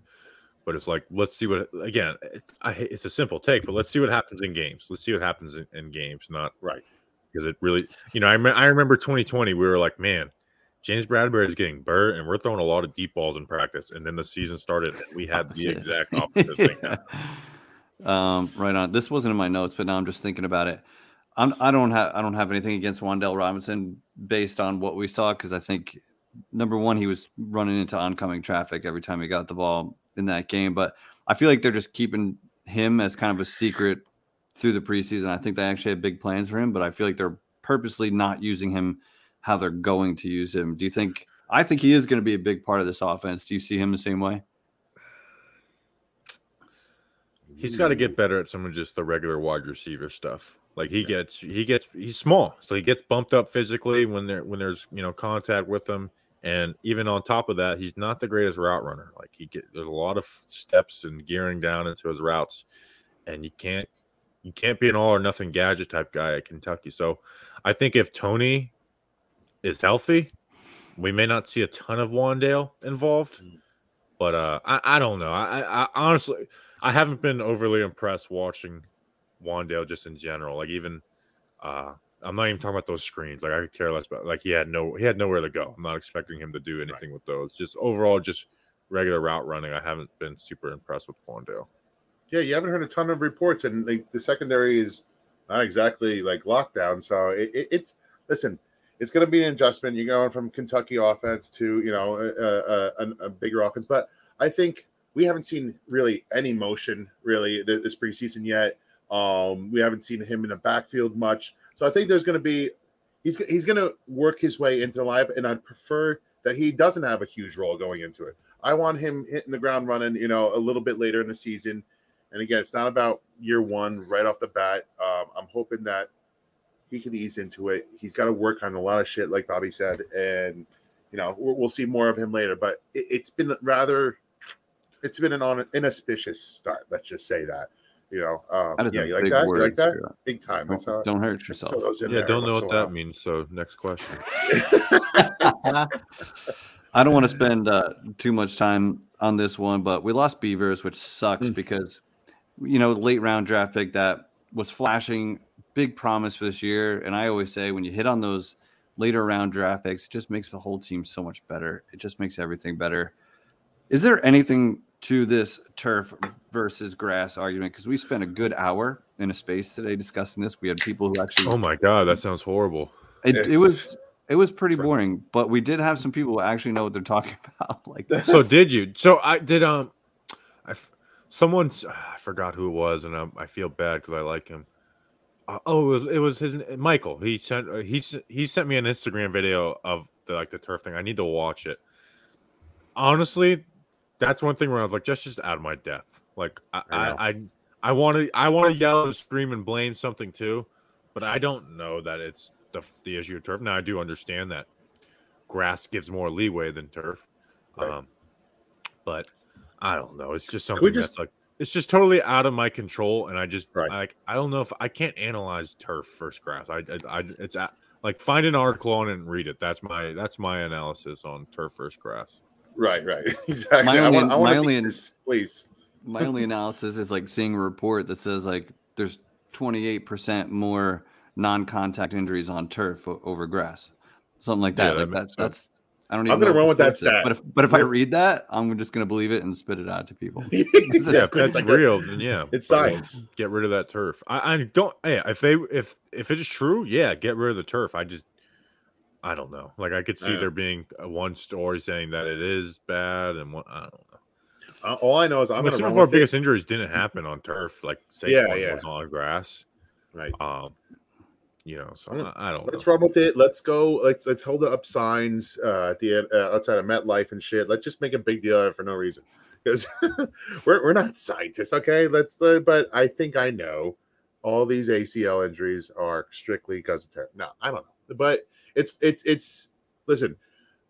[SPEAKER 3] But it's like let's see what again. It, I, it's a simple take, but let's see what happens in games. Let's see what happens in, in games, not
[SPEAKER 2] Right.
[SPEAKER 3] because it really, you know, I, I remember 2020, we were like, man, James Bradberry is getting burnt, and we're throwing a lot of deep balls in practice. And then the season started, and we had the exact opposite thing.
[SPEAKER 1] um, right on. This wasn't in my notes, but now I'm just thinking about it. I'm, I don't have I don't have anything against Wan'Dale Robinson based on what we saw because I think number one he was running into oncoming traffic every time he got the ball in that game, but I feel like they're just keeping him as kind of a secret through the preseason. I think they actually have big plans for him, but I feel like they're purposely not using him how they're going to use him. Do you think? I think he is going to be a big part of this offense. Do you see him the same way?
[SPEAKER 3] He's got to get better at some of just the regular wide receiver stuff. Like he gets, he gets, he's small, so he gets bumped up physically when there when there's you know contact with him, and even on top of that, he's not the greatest route runner. Like he get there's a lot of steps and gearing down into his routes, and you can't you can't be an all or nothing gadget type guy at Kentucky. So I think if Toney is healthy, we may not see a ton of Wan'Dale involved, but uh, I I don't know. I, I, honestly I haven't been overly impressed watching Wan'Dale just in general. Like even uh I'm not even talking about those screens. Like I could care less about like he had no he had nowhere to go. I'm not expecting him to do anything with those. Just overall just regular route running. I haven't been super impressed with Wan'Dale.
[SPEAKER 2] Yeah, you haven't heard a ton of reports, and like the secondary is not exactly like lockdown. So it, it, it's listen, it's going to be an adjustment. You're going from Kentucky offense to you know a, a, a bigger offense, but I think we haven't seen really any motion really this preseason yet. Um, we haven't seen him in the backfield much, so I think there's going to be he's he's going to work his way into the live, and I'd prefer that he doesn't have a huge role going into it. I want him hitting the ground running, you know, a little bit later in the season. And again, it's not about year one right off the bat. Um, I'm hoping that he can ease into it. He's got to work on a lot of shit, like Bobby said, and you know we'll, we'll see more of him later. But it, it's been rather, it's been an on, inauspicious start. Let's just say that. You know, um,
[SPEAKER 1] That is
[SPEAKER 2] yeah, you like
[SPEAKER 1] big
[SPEAKER 2] that? You like that?
[SPEAKER 1] Scott.
[SPEAKER 2] Big time.
[SPEAKER 1] Don't, don't hurt yourself.
[SPEAKER 2] throw those in
[SPEAKER 3] Yeah, don't know what that means. So next question.
[SPEAKER 1] I don't want to spend uh, too much time on this one, but we lost Beavers, which sucks
[SPEAKER 2] Mm.
[SPEAKER 1] because you know late round draft pick that was flashing big promise for this year. And I always say when you hit on those later round draft picks, it just makes the whole team so much better. It just makes everything better. Is there anything to this turf versus grass argument? Because we spent a good hour in a space today discussing this. We had people who actually
[SPEAKER 3] Oh my god, that sounds horrible.
[SPEAKER 1] it, it was it was pretty
[SPEAKER 2] it's
[SPEAKER 1] boring, but we did have some people who actually know what they're talking about. Like that.
[SPEAKER 3] So did you? So I did. Um, I f- someone I forgot who it was, and I, I feel bad because I like him. Uh, oh, it was, it was his Michael. He sent uh, he he sent me an Instagram video of the like the turf thing. I need to watch it. Honestly, that's one thing where I was like, just just out of my depth. Like I
[SPEAKER 2] I.
[SPEAKER 3] I want to I want to yell and scream and blame something too, but I don't know that it's the the issue of turf. Now I do understand that grass gives more leeway than turf.
[SPEAKER 2] Right.
[SPEAKER 3] Um, but I don't know. It's just
[SPEAKER 2] we
[SPEAKER 3] something
[SPEAKER 2] just-
[SPEAKER 3] that's like it's just totally out of my control, and I just
[SPEAKER 2] Right.
[SPEAKER 3] like I don't know if I can't analyze turf versus grass. I, I, I it's at, like find an article on it and read it. That's my that's my analysis on turf versus grass.
[SPEAKER 2] Right, right, exactly.
[SPEAKER 1] My
[SPEAKER 2] I
[SPEAKER 1] only-
[SPEAKER 2] want, I want
[SPEAKER 1] my only-
[SPEAKER 2] thesis, please.
[SPEAKER 1] my only analysis is like seeing a report that says like there's 28% more non-contact injuries on turf o- over grass something like that,
[SPEAKER 3] that
[SPEAKER 1] like
[SPEAKER 3] makes
[SPEAKER 1] that
[SPEAKER 3] sense.
[SPEAKER 1] that's i don't even
[SPEAKER 2] I'm gonna
[SPEAKER 1] know
[SPEAKER 2] run with that
[SPEAKER 1] stat is,
[SPEAKER 2] stat.
[SPEAKER 1] but if but if i read that i'm just gonna believe it and spit it out to people
[SPEAKER 3] Yeah, if that's
[SPEAKER 2] Like a-
[SPEAKER 3] real, then yeah,
[SPEAKER 2] It's science.
[SPEAKER 3] Get rid of that turf. I, I don't. Yeah, if they if if it's true, yeah, get rid of the turf. I just I don't know. Like I could see
[SPEAKER 2] Yeah.
[SPEAKER 3] there being one story saying that it is bad, and one I don't know.
[SPEAKER 2] Uh, All I know is I'm
[SPEAKER 3] I'm
[SPEAKER 2] going to
[SPEAKER 3] some
[SPEAKER 2] run
[SPEAKER 3] of our
[SPEAKER 2] with it.
[SPEAKER 3] biggest injuries didn't happen on turf. Like Saquon
[SPEAKER 2] Yeah, yeah.
[SPEAKER 3] was on grass.
[SPEAKER 2] Right.
[SPEAKER 3] Um, you know, so
[SPEAKER 2] Mm.
[SPEAKER 3] I, I don't
[SPEAKER 2] Let's
[SPEAKER 3] know.
[SPEAKER 2] run with it. Let's go. Let's let's hold up signs uh, at the end uh, outside of MetLife and shit. Let's just make a big deal out of it for no reason because we're we're not scientists, okay? Let's. Uh, but I think I know all these ACL injuries are strictly because of tear. No, I don't know, but it's it's it's. Listen,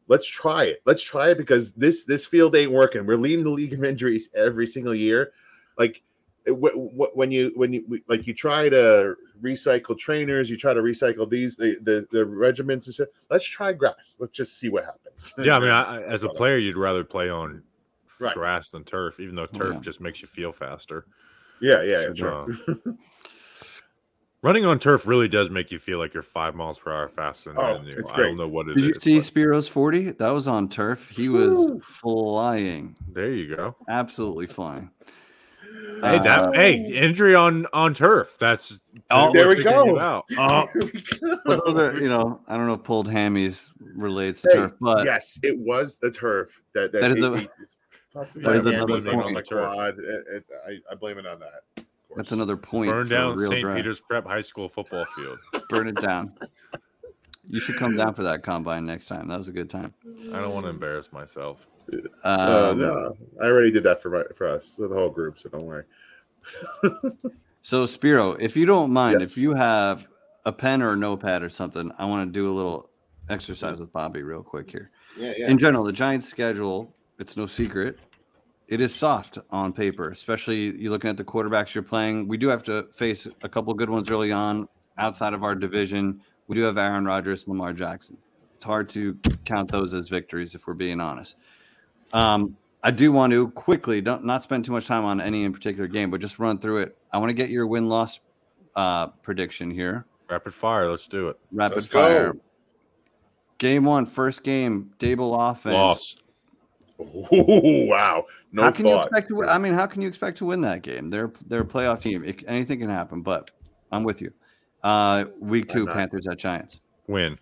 [SPEAKER 2] let's try it. Let's try it because this this field ain't working. We're leading the league of injuries every single year. Like it- wh- wh- when you when you like you try to recycle trainers, you try to recycle these the the, the regiments and stuff. Let's try grass. Let's just see what happens.
[SPEAKER 3] Yeah, I mean, I, I- as a player, you'd rather play on
[SPEAKER 2] Right.
[SPEAKER 3] grass than turf, even though turf
[SPEAKER 1] yeah.
[SPEAKER 3] just makes you feel faster.
[SPEAKER 2] yeah, yeah, yeah,
[SPEAKER 3] Sure.
[SPEAKER 2] Uh, sure.
[SPEAKER 3] Running on turf really does make you feel like you're five miles per hour faster than
[SPEAKER 2] Oh,
[SPEAKER 3] you.
[SPEAKER 2] it's
[SPEAKER 3] I don't know what it
[SPEAKER 1] Did you see
[SPEAKER 3] but
[SPEAKER 1] Spiro's 40? That was on turf. He was
[SPEAKER 2] Woo.
[SPEAKER 1] flying,
[SPEAKER 3] There you go.
[SPEAKER 1] absolutely flying.
[SPEAKER 3] Hey, that
[SPEAKER 1] Uh,
[SPEAKER 3] hey, injury on on turf. That's
[SPEAKER 1] Oh,
[SPEAKER 2] there
[SPEAKER 3] we're
[SPEAKER 2] we
[SPEAKER 3] thinking
[SPEAKER 2] go.
[SPEAKER 3] about.
[SPEAKER 1] Oh, but those are, you know, I don't know if pulled hammies relates to
[SPEAKER 2] Hey,
[SPEAKER 1] turf, but
[SPEAKER 2] yes, it was the turf that that,
[SPEAKER 1] That is
[SPEAKER 2] it-
[SPEAKER 1] the-
[SPEAKER 2] it- it's fucking
[SPEAKER 1] that is another
[SPEAKER 2] hammy on the quad. It- it- I, I blame it on that.
[SPEAKER 1] that's another point.
[SPEAKER 3] Burn down
[SPEAKER 1] real
[SPEAKER 3] St.
[SPEAKER 1] drive.
[SPEAKER 3] Peter's Prep High School football field.
[SPEAKER 1] Burn it down. You should come down for that combine next time. That was a good time.
[SPEAKER 3] I don't want to embarrass myself.
[SPEAKER 1] Um,
[SPEAKER 2] Uh, no, I already did that for my, for us, the whole group. So don't worry.
[SPEAKER 1] So, Spiro, if you don't mind,
[SPEAKER 2] Yes.
[SPEAKER 1] if you have a pen or a notepad or something, I want to do a little exercise with Bobby real quick here.
[SPEAKER 2] Yeah, yeah.
[SPEAKER 1] In general, the Giants' schedule, it's no secret. It is soft on paper, especially you looking at the quarterbacks you're playing. We do have to face a couple good ones early on outside of our division. We do have Aaron Rodgers, and Lamar Jackson. It's hard to count those as victories if we're being honest. Um, I do want to quickly, don't not spend too much time on any in particular game, but just run through it. I want to get your win loss uh, prediction here.
[SPEAKER 3] Rapid fire. Let's do it.
[SPEAKER 1] Rapid
[SPEAKER 2] Let's
[SPEAKER 1] fire.
[SPEAKER 2] go.
[SPEAKER 1] Game one, first game, Dable offense.
[SPEAKER 3] Loss.
[SPEAKER 2] Ooh, wow. No
[SPEAKER 1] how can you
[SPEAKER 2] thought.
[SPEAKER 1] expect to? win- I mean, how can you expect to win that game? They're they're a playoff team. It, anything can happen. But I'm with you. Uh, week two. Panthers at Giants.
[SPEAKER 3] Win.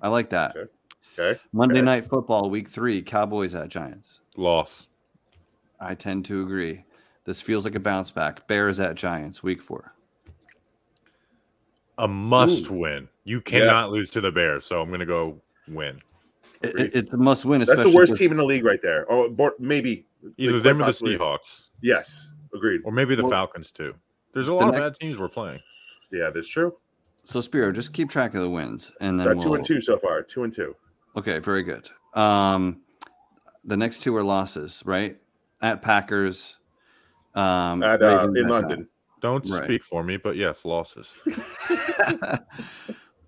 [SPEAKER 1] I like that.
[SPEAKER 2] Okay. Okay.
[SPEAKER 1] Monday
[SPEAKER 2] okay.
[SPEAKER 1] night football, week three, Cowboys at Giants.
[SPEAKER 3] Loss.
[SPEAKER 1] I tend to agree. This feels like a bounce back. Bears at Giants, week four.
[SPEAKER 3] A must
[SPEAKER 2] Ooh.
[SPEAKER 3] win. You cannot lose to the Bears, so I'm going to go win.
[SPEAKER 1] It- it- it's a must win.
[SPEAKER 2] That's the worst
[SPEAKER 1] with-
[SPEAKER 2] team in the league right there. Oh, or bor- maybe.
[SPEAKER 3] Either
[SPEAKER 2] like,
[SPEAKER 3] them or the
[SPEAKER 2] possibly-
[SPEAKER 3] Seahawks,
[SPEAKER 2] Yes. Agreed.
[SPEAKER 3] or maybe the
[SPEAKER 1] Well,
[SPEAKER 3] Falcons too. There's a lot of
[SPEAKER 1] next-
[SPEAKER 3] bad teams we're playing.
[SPEAKER 2] Yeah, that's true.
[SPEAKER 1] So Spiro, just keep track of the wins, and then
[SPEAKER 2] two
[SPEAKER 1] we'll,
[SPEAKER 2] and two so far. Two and two.
[SPEAKER 1] Okay, very good. Um, the next two are losses, right? At Packers. Um,
[SPEAKER 2] At, uh, in
[SPEAKER 1] at
[SPEAKER 2] London.
[SPEAKER 3] Don't
[SPEAKER 1] Right.
[SPEAKER 3] speak for me, but yes, losses.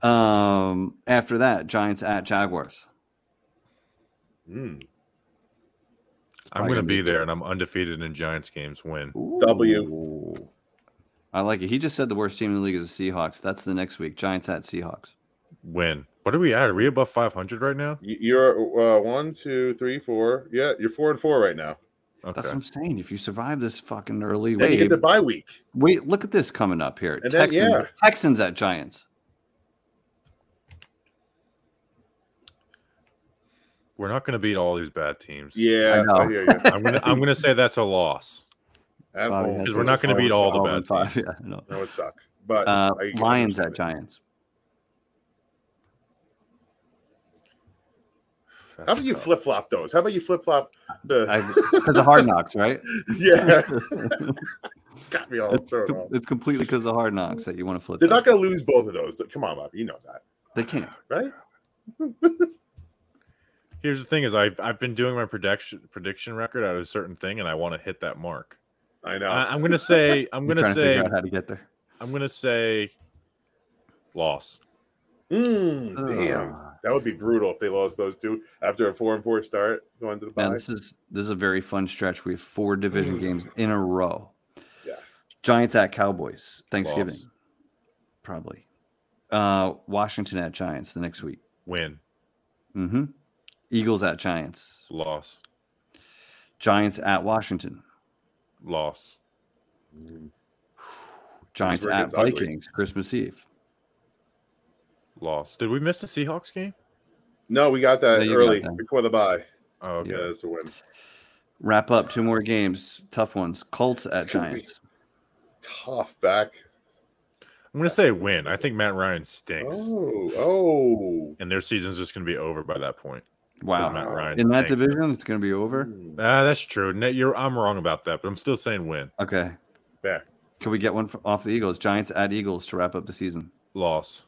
[SPEAKER 1] Um, after that, Giants at Jaguars.
[SPEAKER 2] Mm.
[SPEAKER 3] I'm going to be
[SPEAKER 1] be
[SPEAKER 3] there, and I'm undefeated in Giants games. Win.
[SPEAKER 2] W.
[SPEAKER 1] Ooh. I like it. He just said the worst team in the league is the Seahawks. That's the next week. Giants at Seahawks.
[SPEAKER 3] Win. What are we at? Are we above 500 right now?
[SPEAKER 2] You're uh, one, two, three, four. Yeah, you're four and four right now.
[SPEAKER 3] Okay.
[SPEAKER 1] That's what I'm saying. If you survive this fucking early
[SPEAKER 2] Then you get the bye week.
[SPEAKER 1] wait, look at this coming up here.
[SPEAKER 2] And then,
[SPEAKER 1] Texans,
[SPEAKER 2] yeah.
[SPEAKER 1] Texans at Giants.
[SPEAKER 3] We're not going to beat all these bad teams.
[SPEAKER 2] Yeah. I, hear you.
[SPEAKER 3] I'm going to I'm going to say that's a loss.
[SPEAKER 2] At
[SPEAKER 1] Bobby
[SPEAKER 2] home.
[SPEAKER 1] has
[SPEAKER 3] Because we're not gonna beat all the bad
[SPEAKER 1] five.
[SPEAKER 3] teams.
[SPEAKER 1] Yeah, I know.
[SPEAKER 2] That would suck. But
[SPEAKER 1] Uh, Lions at. Giants.
[SPEAKER 2] How about you flip flop those? How about you flip flop the?
[SPEAKER 1] Because of hard knocks, right?
[SPEAKER 2] yeah, got me all
[SPEAKER 1] it's,
[SPEAKER 2] thrown
[SPEAKER 1] com-
[SPEAKER 2] off.
[SPEAKER 1] it's completely because of hard knocks that you want to flip.
[SPEAKER 2] They're
[SPEAKER 1] that.
[SPEAKER 2] not going to lose both of those. Come on, Bob. You know that,
[SPEAKER 1] They can't.
[SPEAKER 2] right?
[SPEAKER 3] Here's the thing: is I've I've been doing my prediction prediction record at a certain thing, and I want to hit that mark.
[SPEAKER 2] I know.
[SPEAKER 3] I, I'm going to say I'm
[SPEAKER 1] You're
[SPEAKER 3] going to
[SPEAKER 1] trying to
[SPEAKER 3] say
[SPEAKER 1] figure out how to get there.
[SPEAKER 3] I'm going to say loss.
[SPEAKER 2] Mm, damn,
[SPEAKER 1] Ugh.
[SPEAKER 2] That would be brutal if they lost those two after a four and four start going to the
[SPEAKER 1] Man,
[SPEAKER 2] bye.
[SPEAKER 1] this is this is a very fun stretch. We have four division games in a row.
[SPEAKER 2] Yeah.
[SPEAKER 1] Giants at Cowboys. Thanksgiving,
[SPEAKER 3] Loss.
[SPEAKER 1] probably. Uh, Washington at Giants the next week.
[SPEAKER 3] Win.
[SPEAKER 1] Mm-hmm. Eagles at Giants.
[SPEAKER 3] Loss.
[SPEAKER 1] Giants at Washington.
[SPEAKER 3] Loss.
[SPEAKER 2] Mm.
[SPEAKER 1] Giants at
[SPEAKER 2] gets ugly.
[SPEAKER 1] Vikings Christmas Eve.
[SPEAKER 3] Loss. Did we miss the Seahawks game?
[SPEAKER 2] No, we got that
[SPEAKER 1] Yeah, you got
[SPEAKER 2] early
[SPEAKER 1] that.
[SPEAKER 2] before the bye.
[SPEAKER 3] Oh, okay.
[SPEAKER 2] Yeah, that's a win.
[SPEAKER 1] Wrap up two more games, tough ones. Colts at
[SPEAKER 2] It's gonna be-
[SPEAKER 1] Giants.
[SPEAKER 2] Tough back.
[SPEAKER 3] I'm going to say win. I think Matt Ryan stinks,
[SPEAKER 2] Oh, oh.
[SPEAKER 3] and their season's just going to be over by that point.
[SPEAKER 1] Wow.
[SPEAKER 3] Matt Ryan
[SPEAKER 1] In that
[SPEAKER 3] stinks.
[SPEAKER 1] division, it's going to be over.
[SPEAKER 2] Mm.
[SPEAKER 3] Ah, that's true. You're, I'm wrong about that, but I'm still saying win.
[SPEAKER 1] Okay.
[SPEAKER 2] Back.
[SPEAKER 1] Can we get one off the Eagles? Giants at Eagles to wrap up the season.
[SPEAKER 3] Loss.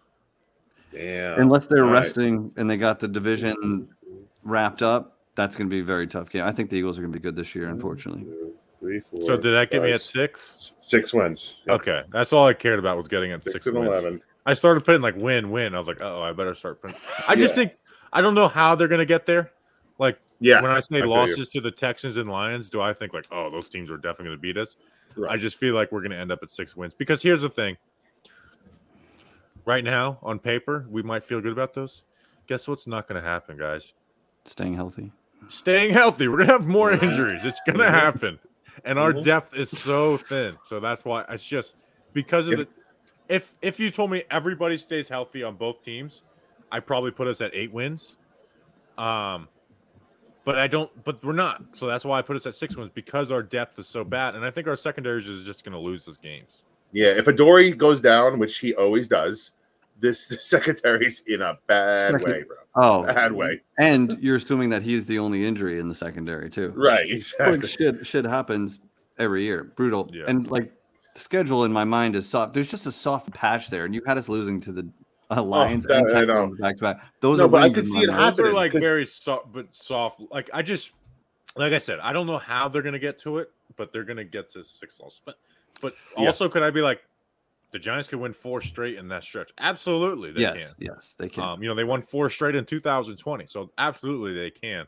[SPEAKER 2] Damn.
[SPEAKER 1] Unless they're
[SPEAKER 2] All right.
[SPEAKER 1] resting and they got the division mm-hmm. wrapped up, that's going to be a very tough game. I think the Eagles are going to be good this year, unfortunately.
[SPEAKER 2] Two, Three, four.
[SPEAKER 3] So did that get me at six?
[SPEAKER 2] six wins? Yep.
[SPEAKER 3] Okay, that's all I cared about was getting at
[SPEAKER 2] Six,
[SPEAKER 3] six,
[SPEAKER 2] and
[SPEAKER 3] wins.
[SPEAKER 2] eleven.
[SPEAKER 3] I started putting like win, win. I was like, oh, I better start putting. I just think I don't know how they're gonna get there. Like
[SPEAKER 2] Yeah.
[SPEAKER 3] when I say
[SPEAKER 2] I
[SPEAKER 3] losses to the Texans and Lions, do I think like, oh, those teams are definitely gonna beat us?
[SPEAKER 2] Right.
[SPEAKER 3] I just feel like we're gonna end up at six wins because here's the thing: right now on paper, we might feel good about those. Guess what's not going to happen, guys?
[SPEAKER 1] Staying healthy.
[SPEAKER 3] Staying healthy. We're going to have more injuries. It's going to happen. And our
[SPEAKER 2] Mhm.
[SPEAKER 3] depth is so thin. So that's why it's just because of
[SPEAKER 2] If-
[SPEAKER 3] the if if you told me everybody stays healthy on both teams, I probably put us at 8 wins. Um but I don't but we're not. So that's why I put us at 6 wins because our depth is so bad and I think our secondaries is just going to lose those games.
[SPEAKER 2] Yeah, if Adori goes down, which he always does, this the secondary's in a bad
[SPEAKER 1] Second-
[SPEAKER 2] way, bro.
[SPEAKER 1] Oh,
[SPEAKER 2] Bad way.
[SPEAKER 1] and you're assuming that he's the only injury in the secondary too.
[SPEAKER 2] Right,
[SPEAKER 1] Like
[SPEAKER 2] exactly.
[SPEAKER 1] shit, shit happens every year. Brutal.
[SPEAKER 3] Yeah.
[SPEAKER 1] And like the schedule in my mind is soft. There's just a soft patch there, and you had us losing to the uh, Lions
[SPEAKER 2] that-
[SPEAKER 1] and
[SPEAKER 2] I.
[SPEAKER 1] Titans back to back. Those
[SPEAKER 2] No,
[SPEAKER 1] are
[SPEAKER 2] but I could see it
[SPEAKER 1] mind.
[SPEAKER 3] Those are
[SPEAKER 2] happening,
[SPEAKER 3] like
[SPEAKER 2] 'cause-
[SPEAKER 3] very soft, but soft. Like I just, like I said, I don't know how they're gonna get to it, but they're gonna get to six loss. But, but
[SPEAKER 2] Yeah.
[SPEAKER 3] also, could I be like, the Giants could win four straight in that stretch? Absolutely, they
[SPEAKER 1] Yes, yes, they can.
[SPEAKER 3] can. Um, you know, they won four straight in 2020, so absolutely they can.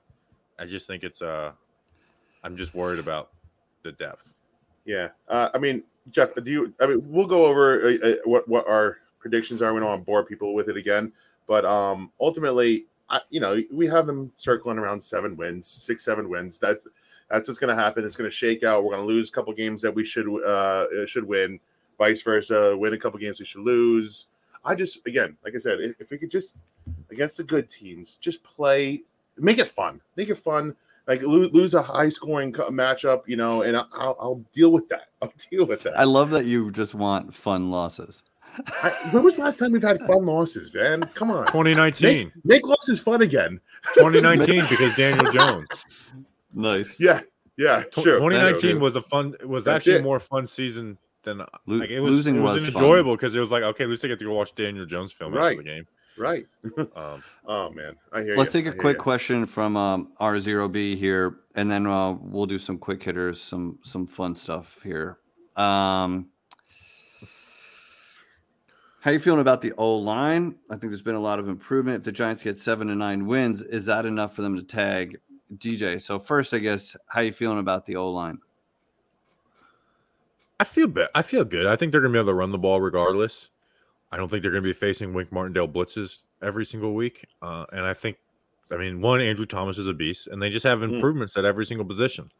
[SPEAKER 3] I just think it's uh, I'm just worried about the depth.
[SPEAKER 2] Yeah, uh, I mean, Jeff, do you? I mean, we'll go over uh, uh, what what our predictions are. We don't want to bore people with it again, but um, ultimately, I, you know, we have them circling around seven wins, six, seven wins. That's that's what's going to happen. It's going to shake out. We're going to lose a couple games that we should uh should win. Vice versa, win a couple games we should lose. I just again, like I said, if, if we could just against the good teams, just play, make it fun, make it fun like lose, lose a high scoring matchup, you know, and I'll, I'll deal with that. I'll deal with that.
[SPEAKER 1] I love that you just want fun losses.
[SPEAKER 2] I, when was the last time we've had fun losses, man? Come on,
[SPEAKER 3] 2019,
[SPEAKER 2] make, make losses fun again.
[SPEAKER 3] 2019, because Daniel Jones.
[SPEAKER 1] Nice.
[SPEAKER 2] Yeah, yeah,
[SPEAKER 3] Tw-
[SPEAKER 2] sure.
[SPEAKER 3] 2019 was a fun. Was
[SPEAKER 2] That's
[SPEAKER 3] actually
[SPEAKER 2] it.
[SPEAKER 3] a more fun season than
[SPEAKER 1] Lo-
[SPEAKER 3] like it was.
[SPEAKER 1] losing
[SPEAKER 3] it was,
[SPEAKER 1] was
[SPEAKER 3] enjoyable because it was like okay, at least I get to go watch Daniel Jones film
[SPEAKER 2] Right.
[SPEAKER 3] after the game.
[SPEAKER 2] right.
[SPEAKER 3] Um,
[SPEAKER 2] Oh man, I hear.
[SPEAKER 1] Let's
[SPEAKER 2] ya.
[SPEAKER 1] take a quick
[SPEAKER 2] ya.
[SPEAKER 1] question from um, R0B here, and then uh, we'll do some quick hitters, some some fun stuff here. Um, how you feeling about the O line? I think there's been a lot of improvement. If the Giants get seven to nine wins, is that enough for them to tag DJ? So first, I guess, how you feeling about the O line?
[SPEAKER 3] I feel bad. I feel good. I think they're gonna be able to run the ball regardless. I don't think they're gonna be facing Wink Martindale blitzes every single week. Uh, and I think, I mean, one Andrew Thomas is a beast, and they just have
[SPEAKER 2] Mm.
[SPEAKER 3] improvements at every single position.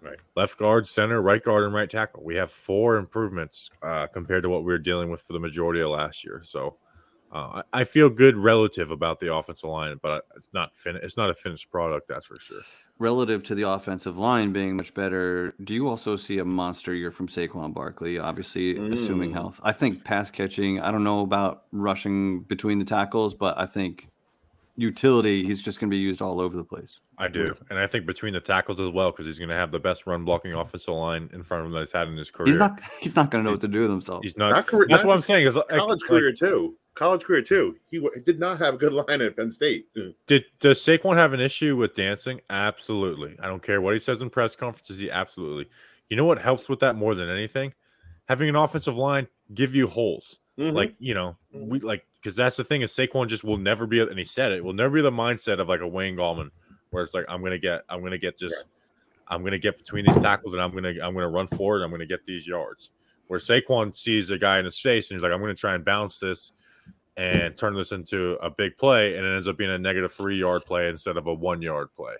[SPEAKER 2] Right.
[SPEAKER 3] Left guard, center, right guard, and right tackle. We have four improvements uh, compared to what we were dealing with for the majority of last year. So uh, I, I feel good relative about the offensive line, but it's not fin- It's not a finished product, that's for sure.
[SPEAKER 1] Relative to the offensive line being much better, do you also see a monster year from Saquon Barkley? Obviously, assuming
[SPEAKER 2] Mm.
[SPEAKER 1] health. I think pass catching. I don't know about rushing between the tackles, but I think utility. He's just going to be used all over the place.
[SPEAKER 3] I do, and I think between the tackles as well, because he's going to have the best run blocking offensive line in front of him that he's had in his career.
[SPEAKER 1] He's not. He's not going to know what to do with himself.
[SPEAKER 3] He's not.
[SPEAKER 2] Not career-
[SPEAKER 3] that's
[SPEAKER 2] not
[SPEAKER 3] what I'm saying. Is like,
[SPEAKER 2] college
[SPEAKER 3] like,
[SPEAKER 2] career too. College career too. He w- did not have a good line at Penn State.
[SPEAKER 3] Did does Saquon have an issue with dancing? Absolutely. I don't care what he says in press conferences. He absolutely. You know what helps with that more than anything? Having an offensive line give you holes.
[SPEAKER 2] Mhm.
[SPEAKER 3] Like you know, we like because that's the thing is Saquon just will never be, and he said it will never be the mindset of like a Wayne Gallman, where it's like I'm gonna get, I'm gonna get just, I'm gonna get between these tackles and I'm gonna, I'm gonna run forward. I'm gonna get these yards. Where Saquon sees a guy in his face and he's like, I'm gonna try and bounce this and turn this into a big play, and it ends up being a negative three yard play instead of a one yard play.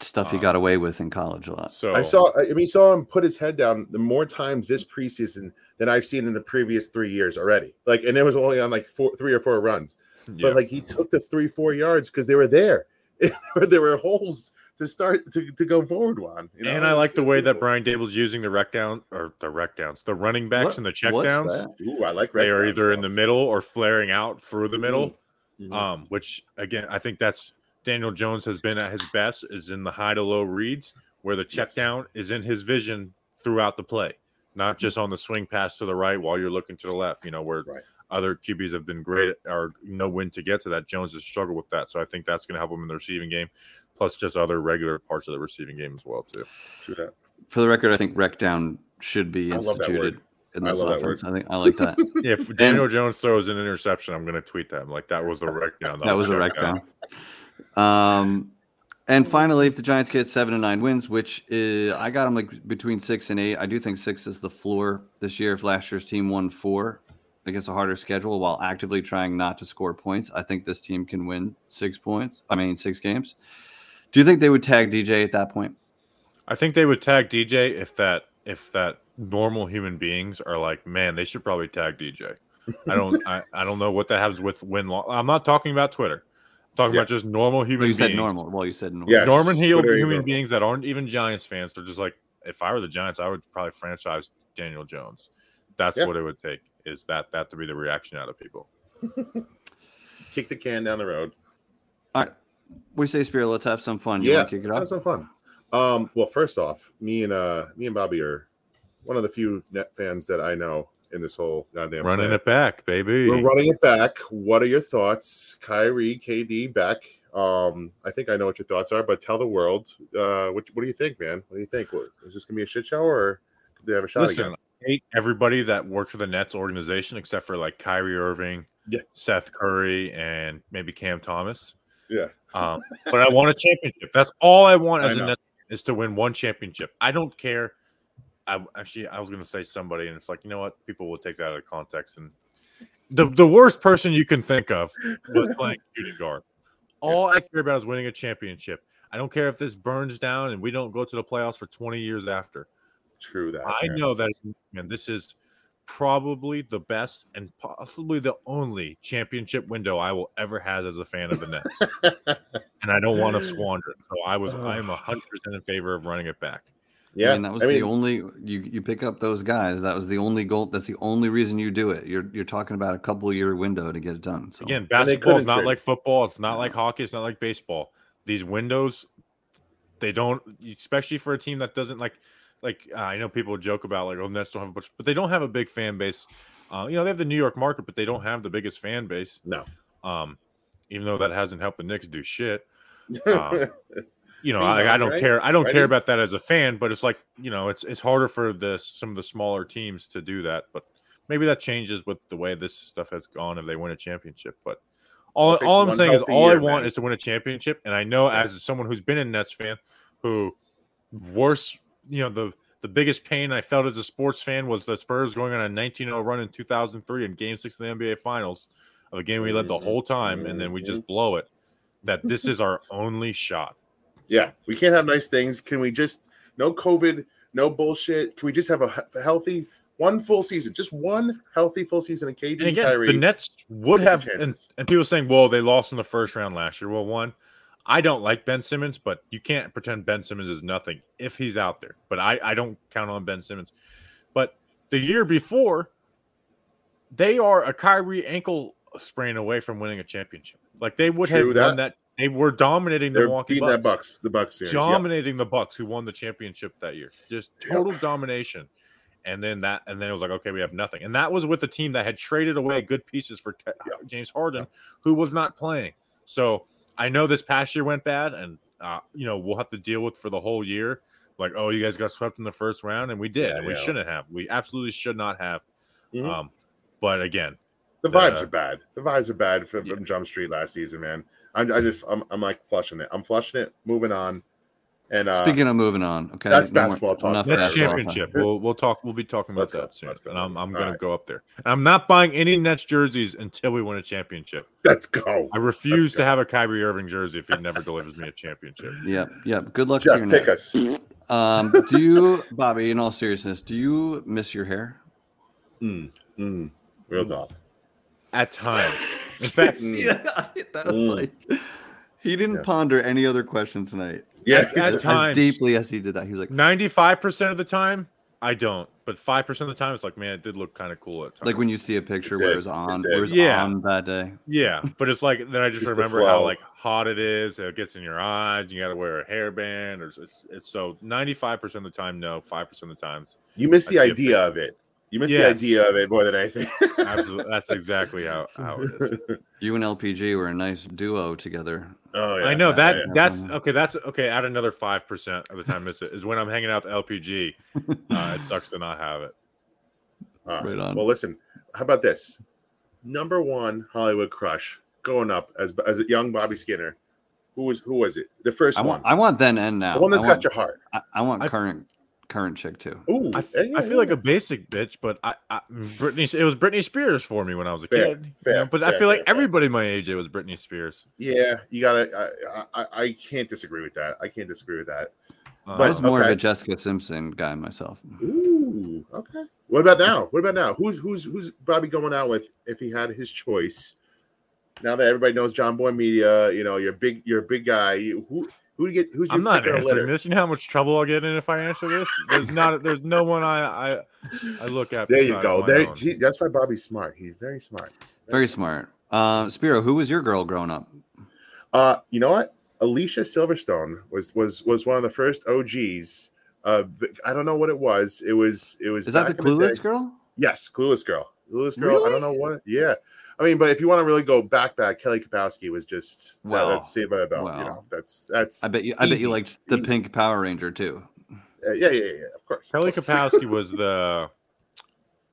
[SPEAKER 1] Stuff he
[SPEAKER 3] Uh,
[SPEAKER 1] got away with in college a lot.
[SPEAKER 3] So
[SPEAKER 2] I saw. I mean, saw him put his head down the more times this preseason than I've seen in the previous three years already. Like, and it was only on like four, three or four runs.
[SPEAKER 3] yeah.
[SPEAKER 2] But like he took the three, four yards because they were there. there were holes to start to, to go forward on. you know?
[SPEAKER 3] and I
[SPEAKER 2] It's-
[SPEAKER 3] like the
[SPEAKER 2] it's
[SPEAKER 3] way that
[SPEAKER 2] beautiful.
[SPEAKER 3] Brian Daboll's using the rec down or the rec downs, the running backs
[SPEAKER 1] What-
[SPEAKER 3] and the check
[SPEAKER 1] what's
[SPEAKER 3] downs.
[SPEAKER 1] that?
[SPEAKER 2] Ooh, I like.
[SPEAKER 3] They are
[SPEAKER 2] downs,
[SPEAKER 3] either in the middle or flaring out through the middle.
[SPEAKER 2] Mhm.
[SPEAKER 3] Um, which again, I think that's Daniel Jones has been at his best is in the high to low reads where the check
[SPEAKER 2] Yes.
[SPEAKER 3] down is in his vision throughout the play, not just on the swing pass to the right while you're looking to the left. You know where
[SPEAKER 2] Right.
[SPEAKER 3] other QBs have been great or know when to get to that. Jones has struggled with that, so I think that's going to help him in the receiving game, plus just other regular parts of the receiving game as well too.
[SPEAKER 2] True that.
[SPEAKER 1] For the record, I think rec down should be
[SPEAKER 2] I love that
[SPEAKER 1] instituted in
[SPEAKER 2] I
[SPEAKER 1] this
[SPEAKER 2] love that
[SPEAKER 1] offense. I think I like that.
[SPEAKER 3] If Daniel Jones throws an interception, I'm going to tweet that. I'm like, that was a wreck down.
[SPEAKER 1] that was a wreck down. Um, and finally, if the Giants get seven to nine wins, which is, I got them like between six and eight, I do think six is the floor this year. If last year's team won four, against a harder schedule while actively trying not to score points, I think this team can win six points. I mean, six games. Do you think they would tag DJ at that point?
[SPEAKER 3] I think they would tag DJ if that if that normal human beings are like, man, they should probably tag DJ. I don't I, I don't know what that happens with win loss. I'm not talking about Twitter. I'm talking
[SPEAKER 2] Yeah.
[SPEAKER 3] about just normal
[SPEAKER 1] Well,
[SPEAKER 3] human
[SPEAKER 1] you said
[SPEAKER 3] beings.
[SPEAKER 1] normal. Well, you said normal.
[SPEAKER 2] Yes.
[SPEAKER 3] Norman Hill human
[SPEAKER 2] normal.
[SPEAKER 3] beings that aren't even Giants fans. They're just like, if I were the Giants, I would probably franchise Daniel Jones. That's
[SPEAKER 2] Yeah.
[SPEAKER 3] what it would take. Is that that to be the reaction out of people?
[SPEAKER 2] Kick the can down the road.
[SPEAKER 1] All right. We say Spirit. Let's have some fun. You
[SPEAKER 2] yeah,
[SPEAKER 1] kick it
[SPEAKER 2] let's have some fun. Um, well, first off, me and uh me and Bobby are one of the few net fans that I know in this whole goddamn
[SPEAKER 3] Running
[SPEAKER 2] planet.
[SPEAKER 3] it back, baby.
[SPEAKER 2] We're running it back. What are your thoughts, Kyrie, KD, back? Um, I think I know what your thoughts are, but tell the world. Uh, what what do you think, man? What do you think? What, is this gonna be a shit show or do they have a shot
[SPEAKER 3] Listen,
[SPEAKER 2] again?
[SPEAKER 3] I hate everybody that works for the Nets organization except for like Kyrie Irving,
[SPEAKER 2] Yeah.
[SPEAKER 3] Seth Curry, and maybe Cam Thomas.
[SPEAKER 2] Yeah,
[SPEAKER 3] Um, but I want a championship. That's all I want as a
[SPEAKER 2] know.
[SPEAKER 3] Net is to win one championship. I don't care. I actually I was gonna say somebody, and it's like you know what? People will take that out of context. And the the worst person you can think of was playing shooting guard. All I care about is winning a championship. I don't care if this burns down and we don't go to the playoffs for 20 years after.
[SPEAKER 2] true that.
[SPEAKER 3] I
[SPEAKER 2] man.
[SPEAKER 3] know that, man. This is probably the best and possibly the only championship window I will ever have as a fan of the Nets, and I don't want to squander it. So I was, I am hundred percent in favor of running it back.
[SPEAKER 2] Yeah,
[SPEAKER 1] I mean, that was the only you you pick up those guys. That was the only goal. That's the only reason you do it. You're you're talking about a couple year window to get it done. So
[SPEAKER 3] Again, basketball is
[SPEAKER 2] couldn't
[SPEAKER 3] not
[SPEAKER 2] trade.
[SPEAKER 3] like football. It's not like hockey. It's not like baseball. These windows, they don't, especially for a team that doesn't like, like uh, I know people joke about like, oh, Nets don't have a bunch, but they don't have a big fan base. Uh, you know, they have the New York market, but they don't have the biggest fan base.
[SPEAKER 2] no.
[SPEAKER 3] Um, even though that hasn't helped the Knicks do shit. Um, you know, I, I don't
[SPEAKER 2] right?
[SPEAKER 3] care. I don't
[SPEAKER 2] Ready?
[SPEAKER 3] care about that as a fan, but it's like you know, it's it's harder for the some of the smaller teams to do that. But maybe that changes with the way this stuff has gone if they win a championship. But all, all I'm saying is all I want
[SPEAKER 2] man.
[SPEAKER 3] is to win a championship. And I know as someone who's been a Nets fan, who worse, you know, the the biggest pain I felt as a sports fan was the Spurs going on a 19-0 run in 2003 in Game Six of the NBA Finals, of a game we led the whole time, and then we just mm-hmm. blow it. That this is our only shot.
[SPEAKER 2] Yeah, we can't have nice things. Can we just no COVID, no bullshit? Can we just have a he- healthy one full season, just one healthy full season of KD
[SPEAKER 3] and again,
[SPEAKER 2] Kyrie?
[SPEAKER 3] the Nets would have, and, and people saying, well, they lost in the first round last year. Well, one, I don't like Ben Simmons, but you can't pretend Ben Simmons is nothing if he's out there. But I, I don't count on Ben Simmons. But the year before, they are a Kyrie ankle sprain away from winning a championship. Like they would
[SPEAKER 2] True
[SPEAKER 3] have
[SPEAKER 2] that.
[SPEAKER 3] won that. They were dominating the
[SPEAKER 2] They're
[SPEAKER 3] Milwaukee Bucks.
[SPEAKER 2] that Bucks, the Bucks series.
[SPEAKER 3] dominating the Bucks, who won the championship that year. Just
[SPEAKER 2] Yep.
[SPEAKER 3] total domination. And then that, and then it was like, okay, we have nothing. And that was with a team that had traded away good pieces for
[SPEAKER 2] Yep.
[SPEAKER 3] James Harden, who was not playing. So I know this past year went bad, and uh, you know we'll have to deal with for the whole year. Like, oh, you guys got swept in the first round, and we did,
[SPEAKER 2] Yeah,
[SPEAKER 3] and we
[SPEAKER 2] yeah.
[SPEAKER 3] shouldn't have. We absolutely should not have.
[SPEAKER 2] Mhm.
[SPEAKER 3] Um, but again,
[SPEAKER 2] The vibes
[SPEAKER 3] the-
[SPEAKER 2] are bad. The vibes are bad from,
[SPEAKER 3] Yeah.
[SPEAKER 2] from Jump Street last season, man. I'm, I just, I'm, I'm like flushing it. I'm flushing it. Moving on. And uh,
[SPEAKER 1] Speaking of moving on, okay,
[SPEAKER 2] that's
[SPEAKER 1] no more-
[SPEAKER 2] basketball talk.
[SPEAKER 1] enough
[SPEAKER 3] Next
[SPEAKER 2] basketball
[SPEAKER 1] basketball
[SPEAKER 3] championship.
[SPEAKER 1] talk.
[SPEAKER 3] We'll we'll talk. We'll be talking about
[SPEAKER 2] Let's go.
[SPEAKER 3] that soon.
[SPEAKER 2] Go.
[SPEAKER 3] And I'm I'm
[SPEAKER 2] All
[SPEAKER 3] going
[SPEAKER 2] right.
[SPEAKER 3] to go up there. And I'm not buying any Nets jerseys until we win a championship.
[SPEAKER 2] let's go.
[SPEAKER 3] I refuse
[SPEAKER 2] go.
[SPEAKER 3] to have a Kyrie Irving jersey if he never delivers me a championship.
[SPEAKER 1] Yep, yep. Good luck to
[SPEAKER 2] Jeff,
[SPEAKER 1] your
[SPEAKER 2] take
[SPEAKER 1] Nets.
[SPEAKER 2] us.
[SPEAKER 1] Um, do you, Bobby? In all seriousness, do you miss your hair?
[SPEAKER 2] Mm, mm, real talk.
[SPEAKER 3] At times, in fact,
[SPEAKER 1] yeah, that was
[SPEAKER 2] Mm.
[SPEAKER 1] like he didn't
[SPEAKER 2] Yeah.
[SPEAKER 1] ponder any other question tonight.
[SPEAKER 2] Yeah,
[SPEAKER 3] At-
[SPEAKER 2] he's-
[SPEAKER 3] at
[SPEAKER 1] As deeply as he did that, he was like,
[SPEAKER 3] ninety-five percent of the time, I don't. But five percent of the time, it's like, man, it did look kind of cool at times.
[SPEAKER 1] like when you see a picture
[SPEAKER 2] It
[SPEAKER 1] where
[SPEAKER 2] did,
[SPEAKER 1] it was on,
[SPEAKER 2] it
[SPEAKER 1] where it was.
[SPEAKER 3] Yeah.
[SPEAKER 1] on that day.
[SPEAKER 3] yeah, but it's like then I just,
[SPEAKER 2] Just
[SPEAKER 3] remember how like hot it is. It gets in your eyes. You got to wear a hairband, or it's, it's so ninety-five percent of the time, no. Five percent of the times,
[SPEAKER 2] you miss the
[SPEAKER 3] I see
[SPEAKER 2] idea of it. You missed the idea of it more than anything.
[SPEAKER 3] absolutely, that's exactly how how it is.
[SPEAKER 1] You and LPG were a nice duo together.
[SPEAKER 2] Oh yeah,
[SPEAKER 3] I know that
[SPEAKER 2] yeah, yeah.
[SPEAKER 3] that's okay. That's okay. Add another five percent of the time. I Miss it is when I'm hanging out with LPG. Uh, it sucks to not have it.
[SPEAKER 2] All right.
[SPEAKER 1] Right on.
[SPEAKER 2] Well, listen. How about this? Number one Hollywood crush going up as as a young Bobby Skinner. Who was who was it? The first
[SPEAKER 1] I
[SPEAKER 2] one.
[SPEAKER 1] want, I want then and now.
[SPEAKER 2] the one that's
[SPEAKER 1] I
[SPEAKER 2] got
[SPEAKER 1] want,
[SPEAKER 2] your heart.
[SPEAKER 1] I, I want
[SPEAKER 3] I-
[SPEAKER 1] current. Current chick too.
[SPEAKER 2] Ooh,
[SPEAKER 3] I, f-
[SPEAKER 2] yeah,
[SPEAKER 3] I feel like a basic bitch, but I, I Britney. It was Britney Spears for me when I was a
[SPEAKER 2] Fair,
[SPEAKER 3] kid. you know, but I
[SPEAKER 2] fair,
[SPEAKER 3] feel like
[SPEAKER 2] fair, fair.
[SPEAKER 3] everybody my age it was Britney Spears.
[SPEAKER 2] Yeah, you gotta. I, I, I can't disagree with that. I can't disagree with that.
[SPEAKER 3] Um,
[SPEAKER 1] I was more of a Jessica Simpson guy myself.
[SPEAKER 2] Ooh, okay. What about now? What about now? Who's who's who's Bobby going out with if he had his choice? Now that everybody knows Jomboy Media, you know you're big. You're a big guy. You- Who who do you get? Who's your
[SPEAKER 3] I'm not
[SPEAKER 2] pick or
[SPEAKER 3] answering
[SPEAKER 2] litter?
[SPEAKER 3] this. You know how much trouble I'll get in if I answer this. There's not. There's no one I I, I look at.
[SPEAKER 2] There you go. There,
[SPEAKER 3] own.
[SPEAKER 2] see, that's why Bobby's smart. He's very smart.
[SPEAKER 1] Very smart. Uh, Spiro, who was your girl growing up?
[SPEAKER 2] Uh, you know what? Alicia Silverstone was was was one of the first OGs. Uh, I don't know what it was. It was it was.
[SPEAKER 1] Is that the
[SPEAKER 2] back
[SPEAKER 1] Clueless
[SPEAKER 2] day.
[SPEAKER 1] girl?
[SPEAKER 2] Yes, Clueless Girl. Clueless Girl. I don't know what. Yeah. I mean, but if you want to really go back, back, Kelly Kapowski was just well,
[SPEAKER 1] Well,
[SPEAKER 2] that's saved by the bell. you know, that's that's.
[SPEAKER 1] I bet you. I bet you liked the
[SPEAKER 2] easy.
[SPEAKER 1] Pink Power Ranger too.
[SPEAKER 2] uh, yeah, yeah, yeah. Of course. of
[SPEAKER 3] Kelly
[SPEAKER 2] course.
[SPEAKER 3] Kapowski was the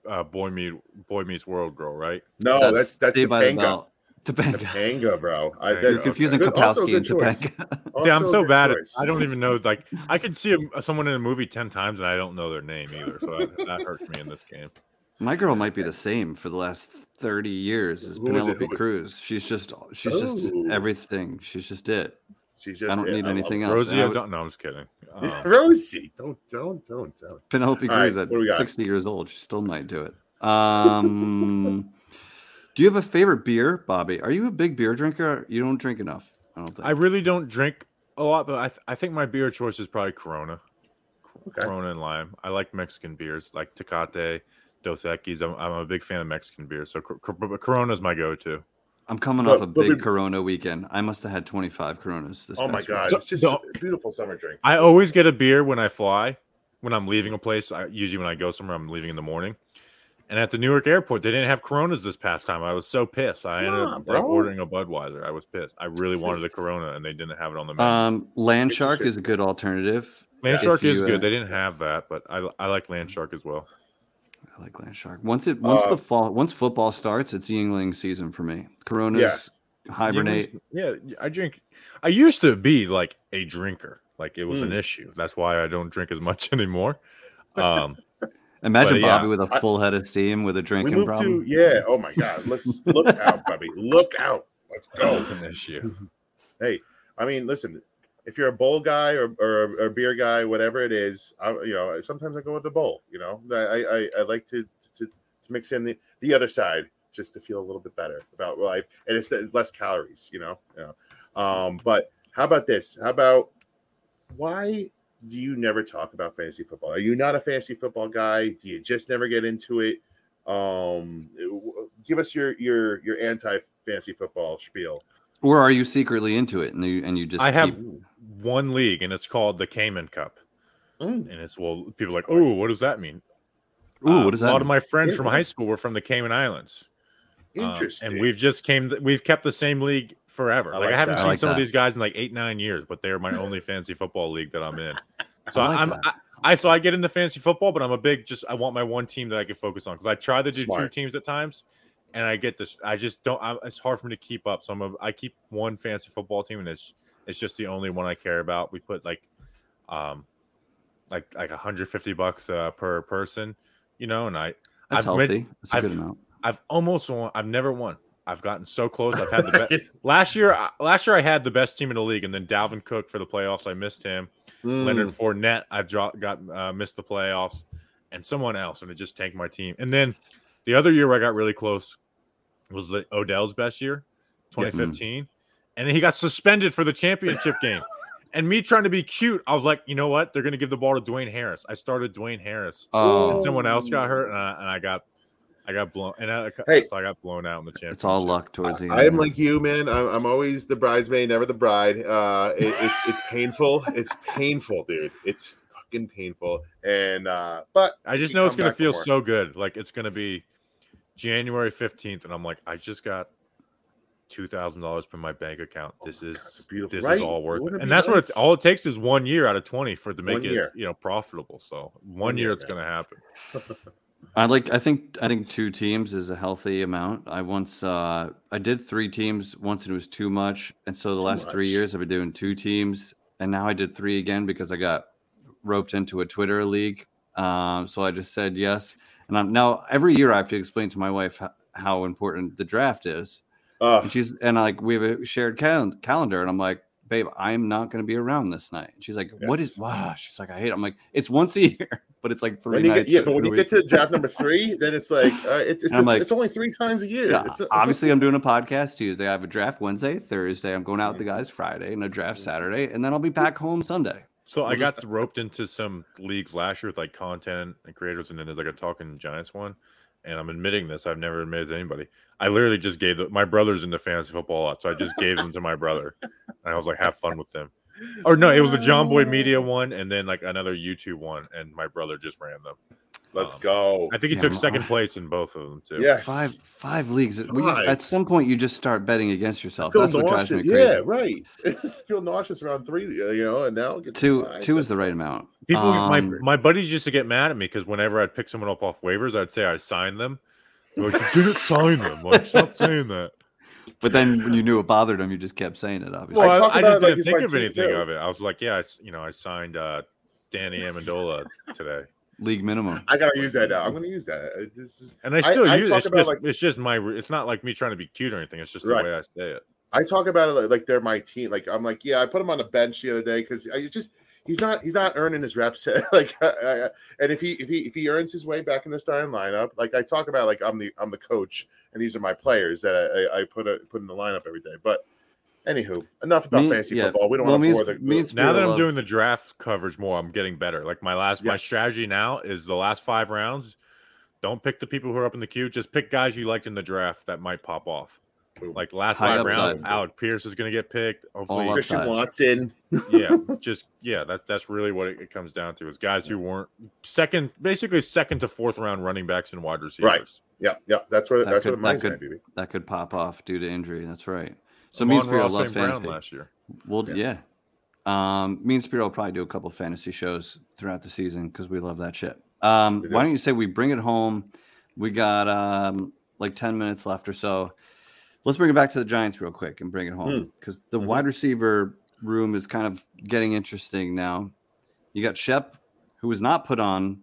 [SPEAKER 3] uh, boy meet boy meets world girl, right?
[SPEAKER 2] No, Oh, that's that's
[SPEAKER 1] Saved by the
[SPEAKER 2] Topanga.
[SPEAKER 1] Bell. Topanga.
[SPEAKER 2] Topanga, bro. I,
[SPEAKER 3] You're
[SPEAKER 2] that-
[SPEAKER 1] You're confusing
[SPEAKER 2] good-
[SPEAKER 1] Kapowski and
[SPEAKER 2] good choice.
[SPEAKER 1] Topanga.
[SPEAKER 3] See, I'm so
[SPEAKER 2] good
[SPEAKER 3] bad at. I don't even know. Like, I could see a, someone in a movie ten times and I don't know their name either. So that, that hurts me in this game.
[SPEAKER 1] My girl might be the same for the last 30 years as
[SPEAKER 2] Who is it?
[SPEAKER 1] Penelope Cruz. She's just she's just
[SPEAKER 2] Oh.
[SPEAKER 1] everything. She's just it.
[SPEAKER 2] She's just.
[SPEAKER 1] I don't
[SPEAKER 2] yeah,
[SPEAKER 1] need
[SPEAKER 2] love
[SPEAKER 1] anything else.
[SPEAKER 3] Rosie,
[SPEAKER 1] I
[SPEAKER 3] I
[SPEAKER 1] would-
[SPEAKER 3] don't. No, I'm just kidding. Um,
[SPEAKER 2] Rosie, don't, don't, don't, don't.
[SPEAKER 1] Penelope
[SPEAKER 2] All right,
[SPEAKER 1] Cruz at
[SPEAKER 2] what do we got?
[SPEAKER 1] 60 years old. She still might do it. Um, do you have a favorite beer, Bobby? Are you a big beer drinker? You don't drink enough. I don't think.
[SPEAKER 3] I really don't drink a lot, but I, th- I think my beer choice is probably Corona.
[SPEAKER 2] Okay.
[SPEAKER 3] Corona and lime. I like Mexican beers like Tecate, Dos Equis. I'm, I'm a big fan of Mexican beers, so Cor- Cor- Corona is my go-to.
[SPEAKER 1] I'm coming
[SPEAKER 2] But-
[SPEAKER 1] off a big
[SPEAKER 2] we-
[SPEAKER 1] Corona weekend. I must have had 25 Coronas this
[SPEAKER 2] Oh my god,
[SPEAKER 1] weekend.
[SPEAKER 2] it's just
[SPEAKER 3] So-
[SPEAKER 2] a beautiful summer drink.
[SPEAKER 3] I always get a beer when I fly. When I'm leaving a place, I, usually when I go somewhere, I'm leaving in the morning. And at the Newark airport, they didn't have Coronas this past time. I was so pissed. I
[SPEAKER 2] Come
[SPEAKER 3] ended
[SPEAKER 2] on,
[SPEAKER 3] up
[SPEAKER 2] bro.
[SPEAKER 3] ordering a Budweiser. I was pissed. I really wanted a Corona, and they didn't have it on the menu.
[SPEAKER 1] Um, Land Shark is a good alternative.
[SPEAKER 3] Land
[SPEAKER 1] if
[SPEAKER 3] Shark is
[SPEAKER 1] you, uh,
[SPEAKER 3] good. They didn't have that, but I, I like Land Shark as well.
[SPEAKER 1] I like Land Shark. Once it once
[SPEAKER 2] Uh,
[SPEAKER 1] the fall once football starts, it's Yuengling season for me. Coronas hibernate.
[SPEAKER 3] Yeah, I drink. I used to be like a drinker. Like it was an
[SPEAKER 2] Mm.
[SPEAKER 3] issue. That's why I don't drink as much anymore. Um,
[SPEAKER 1] Imagine
[SPEAKER 3] But, yeah,
[SPEAKER 1] Bobby with a full head of steam with a
[SPEAKER 2] We
[SPEAKER 1] drinking problem.
[SPEAKER 2] to yeah. Oh my god, let's look out, Bobby. Look out. Let's
[SPEAKER 3] that
[SPEAKER 2] go.
[SPEAKER 3] was an issue.
[SPEAKER 2] Hey, I mean, listen. If you're a bowl guy or, or, or a beer guy, whatever it is, I, you know, sometimes I go with the bowl. You know, I I, I like to, to to mix in the, the other side just to feel a little bit better about life, and it's, it's less calories. You know, you know. Um, but how about this? How about why do you never talk about fantasy football? Are you not a fantasy football guy? Do you just never get into it? Um, give us your your your anti fantasy football spiel.
[SPEAKER 1] Or are you secretly into it and you and you just
[SPEAKER 3] I have
[SPEAKER 1] keep-
[SPEAKER 3] one league, and it's called the Cayman Cup.
[SPEAKER 2] Mm.
[SPEAKER 3] And it's well, people are like, oh, what does that mean?
[SPEAKER 1] Ooh,
[SPEAKER 3] Uh,
[SPEAKER 1] what does
[SPEAKER 3] a
[SPEAKER 1] that
[SPEAKER 3] lot
[SPEAKER 1] mean?
[SPEAKER 3] of my friends
[SPEAKER 2] Yeah,
[SPEAKER 3] from high school were from the Cayman Islands. Um,
[SPEAKER 2] Interesting.
[SPEAKER 3] and we've just came. We've kept the same league forever.
[SPEAKER 2] I
[SPEAKER 3] like,
[SPEAKER 2] like
[SPEAKER 3] I haven't
[SPEAKER 2] that.
[SPEAKER 1] I
[SPEAKER 3] seen
[SPEAKER 1] like
[SPEAKER 3] some of these guys in like eight, nine years, but they're my only fantasy football league that I'm in. So
[SPEAKER 1] I like
[SPEAKER 3] I'm.
[SPEAKER 1] that.
[SPEAKER 3] I, I so I get into fantasy football, but I'm a big just. I want my one team that I can focus on because I try to do two teams at times, and I get this. I just don't. I, it's hard for me to keep up. So I'm. A, I keep one fantasy football team, and it's it's just the only one I care about. We put like, um, like like 150 bucks uh, per person, you know, and I
[SPEAKER 1] That's
[SPEAKER 3] I've went-
[SPEAKER 1] healthy. That's a good
[SPEAKER 3] I've-
[SPEAKER 1] amount.
[SPEAKER 3] I've almost won. I've never won. I've gotten so close. I've had the best. last year, last year I had the best team in the league, and then Dalvin Cook for the playoffs. I missed him.
[SPEAKER 2] Mm.
[SPEAKER 3] Leonard Fournette, I dropped, got uh, missed the playoffs, and someone else, and it just tanked my team. And then the other year where I got really close was the Odell's best year, 2015, and he got suspended for the championship game. And me trying to be cute, I was like, you know what? They're going to give the ball to Dwayne Harris. I started Dwayne Harris,
[SPEAKER 1] Oh,
[SPEAKER 3] and someone else got hurt, and I, and I got, I got blown, and I,
[SPEAKER 2] Hey.
[SPEAKER 3] so I got blown out in the championship.
[SPEAKER 1] it's all luck towards the end.
[SPEAKER 2] I am like you, man. I'm, I'm always the bridesmaid, never the bride. Uh, it, it's it's painful. It's painful, dude. It's fucking painful. And uh, but
[SPEAKER 3] I just know it's gonna feel
[SPEAKER 2] more.
[SPEAKER 3] so good. Like it's gonna be January fifteenth, and I'm like, I just got two thousand dollars from my bank account. This
[SPEAKER 2] Oh my
[SPEAKER 3] is
[SPEAKER 2] God,
[SPEAKER 3] this
[SPEAKER 2] right?
[SPEAKER 3] is all worth it,
[SPEAKER 2] it
[SPEAKER 3] and
[SPEAKER 2] be
[SPEAKER 3] that's what it's, all it takes is one year out of twenty for it to make
[SPEAKER 2] One
[SPEAKER 3] it
[SPEAKER 2] year.
[SPEAKER 3] you know profitable. So one,
[SPEAKER 2] One
[SPEAKER 3] year
[SPEAKER 2] year,
[SPEAKER 3] it's gonna happen.
[SPEAKER 1] I like. I think. I think two teams is a healthy amount. I once. Uh, I did three teams once, and it was too much. And so the
[SPEAKER 2] Too
[SPEAKER 1] last three years, I've been doing two teams, and now I did three again because I got roped into a Twitter league. Um, so I just said yes. And I'm now every year I have to explain to my wife how, how important the draft is.
[SPEAKER 2] Uh,
[SPEAKER 1] And she's and like we have a shared cal- calendar, and I'm like, babe, I'm not going to be around this night. And she's like, what is? Wow. She's like, I hate. It. I'm like, it's once a year, but it's like three nights.
[SPEAKER 2] get, yeah, but when you
[SPEAKER 1] week.
[SPEAKER 2] get to draft number three, then it's like uh, it's it's,
[SPEAKER 1] And I'm like-
[SPEAKER 2] it's only three times a year.
[SPEAKER 1] Yeah,
[SPEAKER 2] It's a-
[SPEAKER 1] obviously, I'm doing a podcast Tuesday. I have a draft Wednesday, Thursday. I'm going out with
[SPEAKER 2] Mm-hmm.
[SPEAKER 1] the guys Friday, and a draft Saturday, and then I'll be back home Sunday.
[SPEAKER 3] So I got roped into some leagues last year with like content and creators, and then there's like a Talkin' Giants one. And I'm admitting this. I've never admitted to anybody. I literally just gave the, my brother's into fantasy football a lot, so I just gave them to my brother. And I was like, have fun with them. Or no, it was the Jomboy Media one, and then like another YouTube one, and my brother just ran them.
[SPEAKER 2] Let's
[SPEAKER 3] Um,
[SPEAKER 2] go.
[SPEAKER 3] I think he
[SPEAKER 1] Yeah,
[SPEAKER 3] took second place in both of them too.
[SPEAKER 2] Yes.
[SPEAKER 1] Five five leagues. Well, you-
[SPEAKER 2] Five.
[SPEAKER 1] at some point, you just start betting against yourself.
[SPEAKER 2] Feel
[SPEAKER 1] That's what drives me
[SPEAKER 2] nauseous.
[SPEAKER 1] crazy.
[SPEAKER 2] Yeah, right. Feel nauseous around three, uh, you know, and now it gets
[SPEAKER 1] Two
[SPEAKER 2] five.
[SPEAKER 1] two is the right amount.
[SPEAKER 3] People, my
[SPEAKER 1] Um,
[SPEAKER 3] my buddies used to get mad at me because whenever I'd pick someone up off waivers, I'd say I signed them. They're like, you didn't sign them. Like, stop saying that.
[SPEAKER 1] But then when you knew it bothered them, you just kept saying it. Obviously,
[SPEAKER 3] Well,
[SPEAKER 2] I
[SPEAKER 3] I, I just
[SPEAKER 2] it like
[SPEAKER 3] didn't
[SPEAKER 2] it's
[SPEAKER 3] think of anything
[SPEAKER 2] too.
[SPEAKER 3] of it. I was like, yeah, I, s- you know, I signed uh, Danny Amendola today,
[SPEAKER 1] league minimum.
[SPEAKER 2] I gotta use that now. I'm gonna use that. Uh, This is
[SPEAKER 3] and I still
[SPEAKER 2] I
[SPEAKER 3] use it.
[SPEAKER 2] talk
[SPEAKER 3] It's
[SPEAKER 2] about,
[SPEAKER 3] just,
[SPEAKER 2] like-
[SPEAKER 3] it's just my. It's not like me trying to be cute or anything. It's just the way I say it.
[SPEAKER 2] I talk about it like, like they're my team. Like I'm like, yeah, I put him on the bench the other day because I just he's not he's not earning his reps. like, I, I, and if he if he if he earns his way back in the starting lineup, like I talk about, like I'm the I'm the coach and these are my players that I, I put a, put in the lineup every day. But anywho, enough about
[SPEAKER 1] Me-
[SPEAKER 2] fantasy
[SPEAKER 1] yeah.
[SPEAKER 2] football. We don't
[SPEAKER 1] Well,
[SPEAKER 2] want to bore
[SPEAKER 1] Sp-
[SPEAKER 2] the,
[SPEAKER 1] me
[SPEAKER 2] the-
[SPEAKER 3] Now that I'm
[SPEAKER 1] love-
[SPEAKER 3] doing the draft coverage more, I'm getting better. Like my last, my strategy now is the last five rounds. Don't pick the people who are up in the queue. Just pick guys you liked in the draft that might pop off. Like last
[SPEAKER 1] High
[SPEAKER 3] five rounds. Alec Pierce is going to get picked. Hopefully,
[SPEAKER 1] All
[SPEAKER 2] Christian. Watson.
[SPEAKER 3] yeah, just yeah, that that's really what it, it comes down to is guys who weren't second, basically second to fourth round running backs and wide receivers. Right.
[SPEAKER 2] Yeah, yeah, that's where
[SPEAKER 1] That
[SPEAKER 2] that's
[SPEAKER 1] could-
[SPEAKER 2] where the money's
[SPEAKER 1] that
[SPEAKER 2] going
[SPEAKER 1] could-
[SPEAKER 2] to be.
[SPEAKER 1] That could pop off due to injury. That's right. So me and Spiro love fantasy.
[SPEAKER 3] last year.
[SPEAKER 1] Well,
[SPEAKER 2] Yeah.
[SPEAKER 1] yeah. Um, me and Spiro will probably do a couple fantasy shows throughout the season because we love that shit. Um,
[SPEAKER 2] do.
[SPEAKER 1] why don't you say we bring it home? We got um, like 10 minutes left or so. Let's bring it back to the Giants real quick and bring it home because the
[SPEAKER 2] Mhm.
[SPEAKER 1] wide receiver room is kind of getting interesting now. You got Shep, who was not put on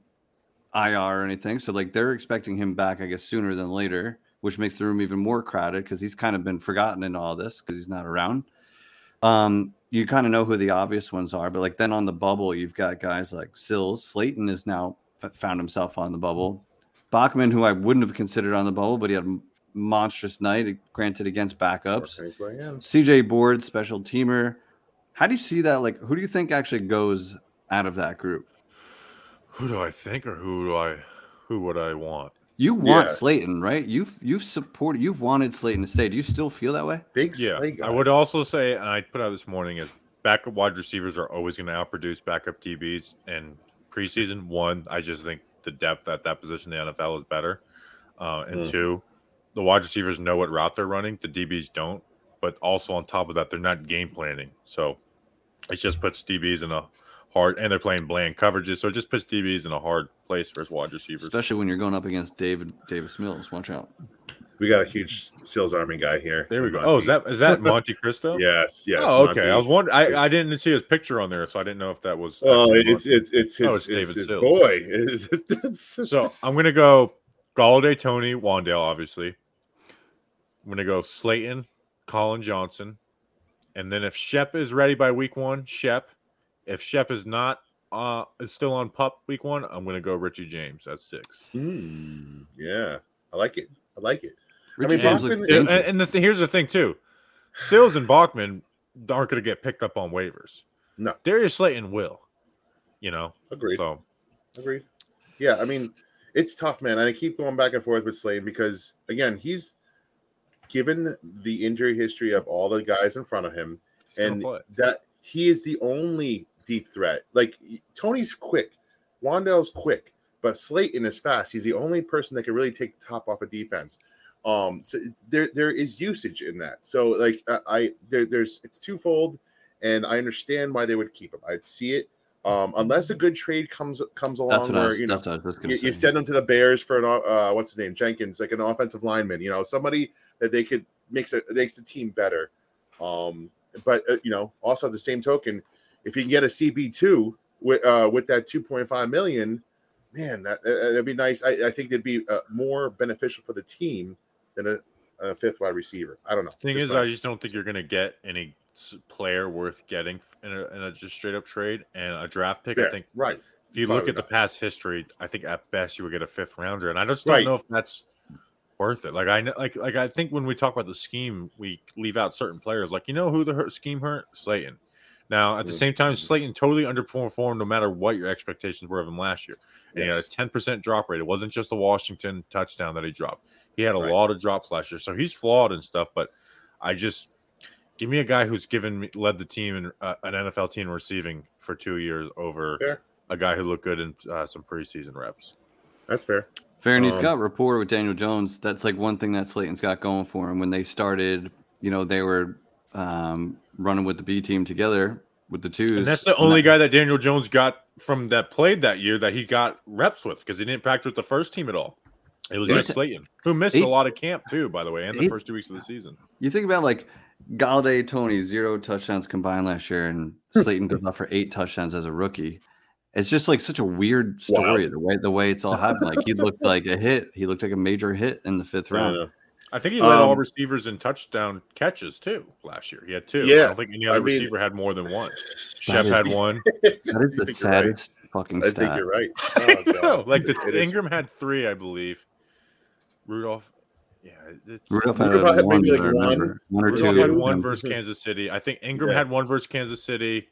[SPEAKER 1] IR or anything. So, like, they're expecting him back, I guess, sooner than later, which makes the room even more crowded because he's kind of been forgotten in all this because he's not around. Um, you kind of know who the obvious ones are, but like then on the bubble, you've got guys like Sills. Slayton is now f- found himself on the bubble. Bachman, who I wouldn't have considered on the bubble, but he had a m- monstrous night, granted against backups.
[SPEAKER 2] Thanks, but yeah.
[SPEAKER 1] CJ Board, special teamer. How do you see that? Like, who do you think actually goes out of that group?
[SPEAKER 3] Who do I think, or who do I, who would I want?
[SPEAKER 1] You want
[SPEAKER 2] Yeah.
[SPEAKER 1] Slayton, right? You've you've supported, you've wanted Slayton to stay. Do you still feel that way?
[SPEAKER 2] Big
[SPEAKER 3] Yeah,
[SPEAKER 2] slay guy.
[SPEAKER 3] I would also say, and I put out this morning is backup wide receivers are always going to outproduce backup DBs and preseason. One, I just think the depth at that position in the NFL is better, uh, and
[SPEAKER 2] Mm.
[SPEAKER 3] two, the wide receivers know what route they're running. The DBs don't, but also on top of that, they're not game planning. So it just puts DBs in a hard, and they're playing bland coverages, so it just puts DBs in a hard place for his wide receivers.
[SPEAKER 1] Especially when you're going up against David Davis Mills. Watch out.
[SPEAKER 2] We got a huge Sills Army guy here.
[SPEAKER 3] there we go.
[SPEAKER 2] Monty.
[SPEAKER 3] Oh, is that is that Monte Cristo?
[SPEAKER 2] Yes, yes.
[SPEAKER 3] oh,
[SPEAKER 2] Monty.
[SPEAKER 3] okay. I was wondering. I, I didn't see his picture on there, so I didn't know if that was.
[SPEAKER 2] Oh,
[SPEAKER 3] oh
[SPEAKER 2] it's it's it's his,
[SPEAKER 3] Oh, it's
[SPEAKER 2] his,
[SPEAKER 3] David
[SPEAKER 2] his boy.
[SPEAKER 3] So I'm gonna go Golladay, Toney, Wan'Dale, obviously. I'm gonna go Slayton, Collin Johnson, and then if Shep is ready by week one, Shep. If Shep is not, uh, is still on pup week one, I'm gonna go Richie James at six.
[SPEAKER 2] Hmm, yeah, I like it. I like it.
[SPEAKER 1] Richie
[SPEAKER 2] mean,
[SPEAKER 1] James
[SPEAKER 2] Bachman-
[SPEAKER 3] And, and the th- here's the thing too, Sills and Bachman aren't gonna get picked up on waivers.
[SPEAKER 2] No.
[SPEAKER 3] Darius Slayton will. You know,
[SPEAKER 2] Agreed.
[SPEAKER 3] so
[SPEAKER 2] Agreed. Yeah, I mean, it's tough, man. I keep going back and forth with Slade because again, he's given the injury history of all the guys in front of him,
[SPEAKER 3] he's
[SPEAKER 2] and that he is the only deep threat. Like Toney's quick, Wan'Dale's quick, but Slayton is fast. He's the only person that can really take the top off a defense. Um, so there there is usage in that. So like I, I there, there's it's twofold, and I understand why they would keep him. I'd see it. Um, unless a good trade comes comes along where
[SPEAKER 1] was,
[SPEAKER 2] you know
[SPEAKER 1] that's what I was
[SPEAKER 2] you, you send them to the Bears for an uh, what's his name Jenkins, like an offensive lineman. You know, somebody that they could makes it makes the team better. Um, but uh, you know, also at the same token, if you can get a CB two, with uh, with that 2.5 million, man, that that'd be nice. I, I think it'd be uh, more beneficial for the team than a, a fifth wide receiver. I don't know.
[SPEAKER 3] Thing is, I just don't think you're going to get any player worth getting in a, in a just straight up trade and a draft pick. I think
[SPEAKER 2] right.
[SPEAKER 3] if you
[SPEAKER 2] Probably
[SPEAKER 3] look at the past history, I think at best you would get a fifth rounder, and I just don't
[SPEAKER 2] Right.
[SPEAKER 3] know if that's worth it. Like I know, like like I think when we talk about the scheme, we leave out certain players. Like you know who the hurt scheme hurt? Slayton. Now at the
[SPEAKER 2] Mhm.
[SPEAKER 3] same time, Slayton totally underperformed no matter what your expectations were of him last year. And he had a ten percent drop rate. It wasn't just the Washington touchdown that he dropped. He had a
[SPEAKER 2] Right.
[SPEAKER 3] lot of drops last year, so he's flawed and stuff. But I just give me a guy who's given me led the team in uh, an NFL team receiving for two years over
[SPEAKER 2] Fair.
[SPEAKER 3] a guy who looked good in uh, some preseason reps.
[SPEAKER 2] That's fair.
[SPEAKER 1] Fair, and he's
[SPEAKER 2] Um,
[SPEAKER 1] got rapport with Daniel Jones. That's like one thing that Slayton's got going for him. When they started, you know, they were um, running with the B team together with the twos.
[SPEAKER 3] And that's the only guy that Daniel Jones got from that played that year that he got reps with because he didn't practice with the first team at all. It was just Slayton, who missed
[SPEAKER 1] eight-
[SPEAKER 3] a lot of camp too, by the way, and the
[SPEAKER 1] eight-
[SPEAKER 3] first two weeks of the season.
[SPEAKER 1] You think about like Golladay, Toney, zero touchdowns combined last year, and Slayton goes off for eight touchdowns as a rookie. It's just like such a weird story
[SPEAKER 2] Wild.
[SPEAKER 1] the way the way it's all happened. Like he looked like a hit. He looked like a major hit in the fifth round.
[SPEAKER 2] Know.
[SPEAKER 3] I think he led all
[SPEAKER 2] Um,
[SPEAKER 3] receivers in touchdown catches too last year. He had two. Yeah, I
[SPEAKER 2] Yeah,
[SPEAKER 3] don't think any
[SPEAKER 2] I
[SPEAKER 3] other
[SPEAKER 2] mean-
[SPEAKER 3] receiver had more than one. Shep
[SPEAKER 1] is-
[SPEAKER 3] had one.
[SPEAKER 1] That is the
[SPEAKER 2] think you're right.
[SPEAKER 1] saddest fucking
[SPEAKER 2] I think you're right. Oh, God.
[SPEAKER 3] like the Ingram had three, I believe. Rudolph, yeah, it's,
[SPEAKER 1] Rudolph had,
[SPEAKER 2] Rudolph had
[SPEAKER 1] one,
[SPEAKER 2] maybe, like, one.
[SPEAKER 1] one or
[SPEAKER 3] Rudolph
[SPEAKER 1] two.
[SPEAKER 3] had one versus Kansas City. I think Ingram
[SPEAKER 2] Yeah.
[SPEAKER 3] had one versus Kansas City.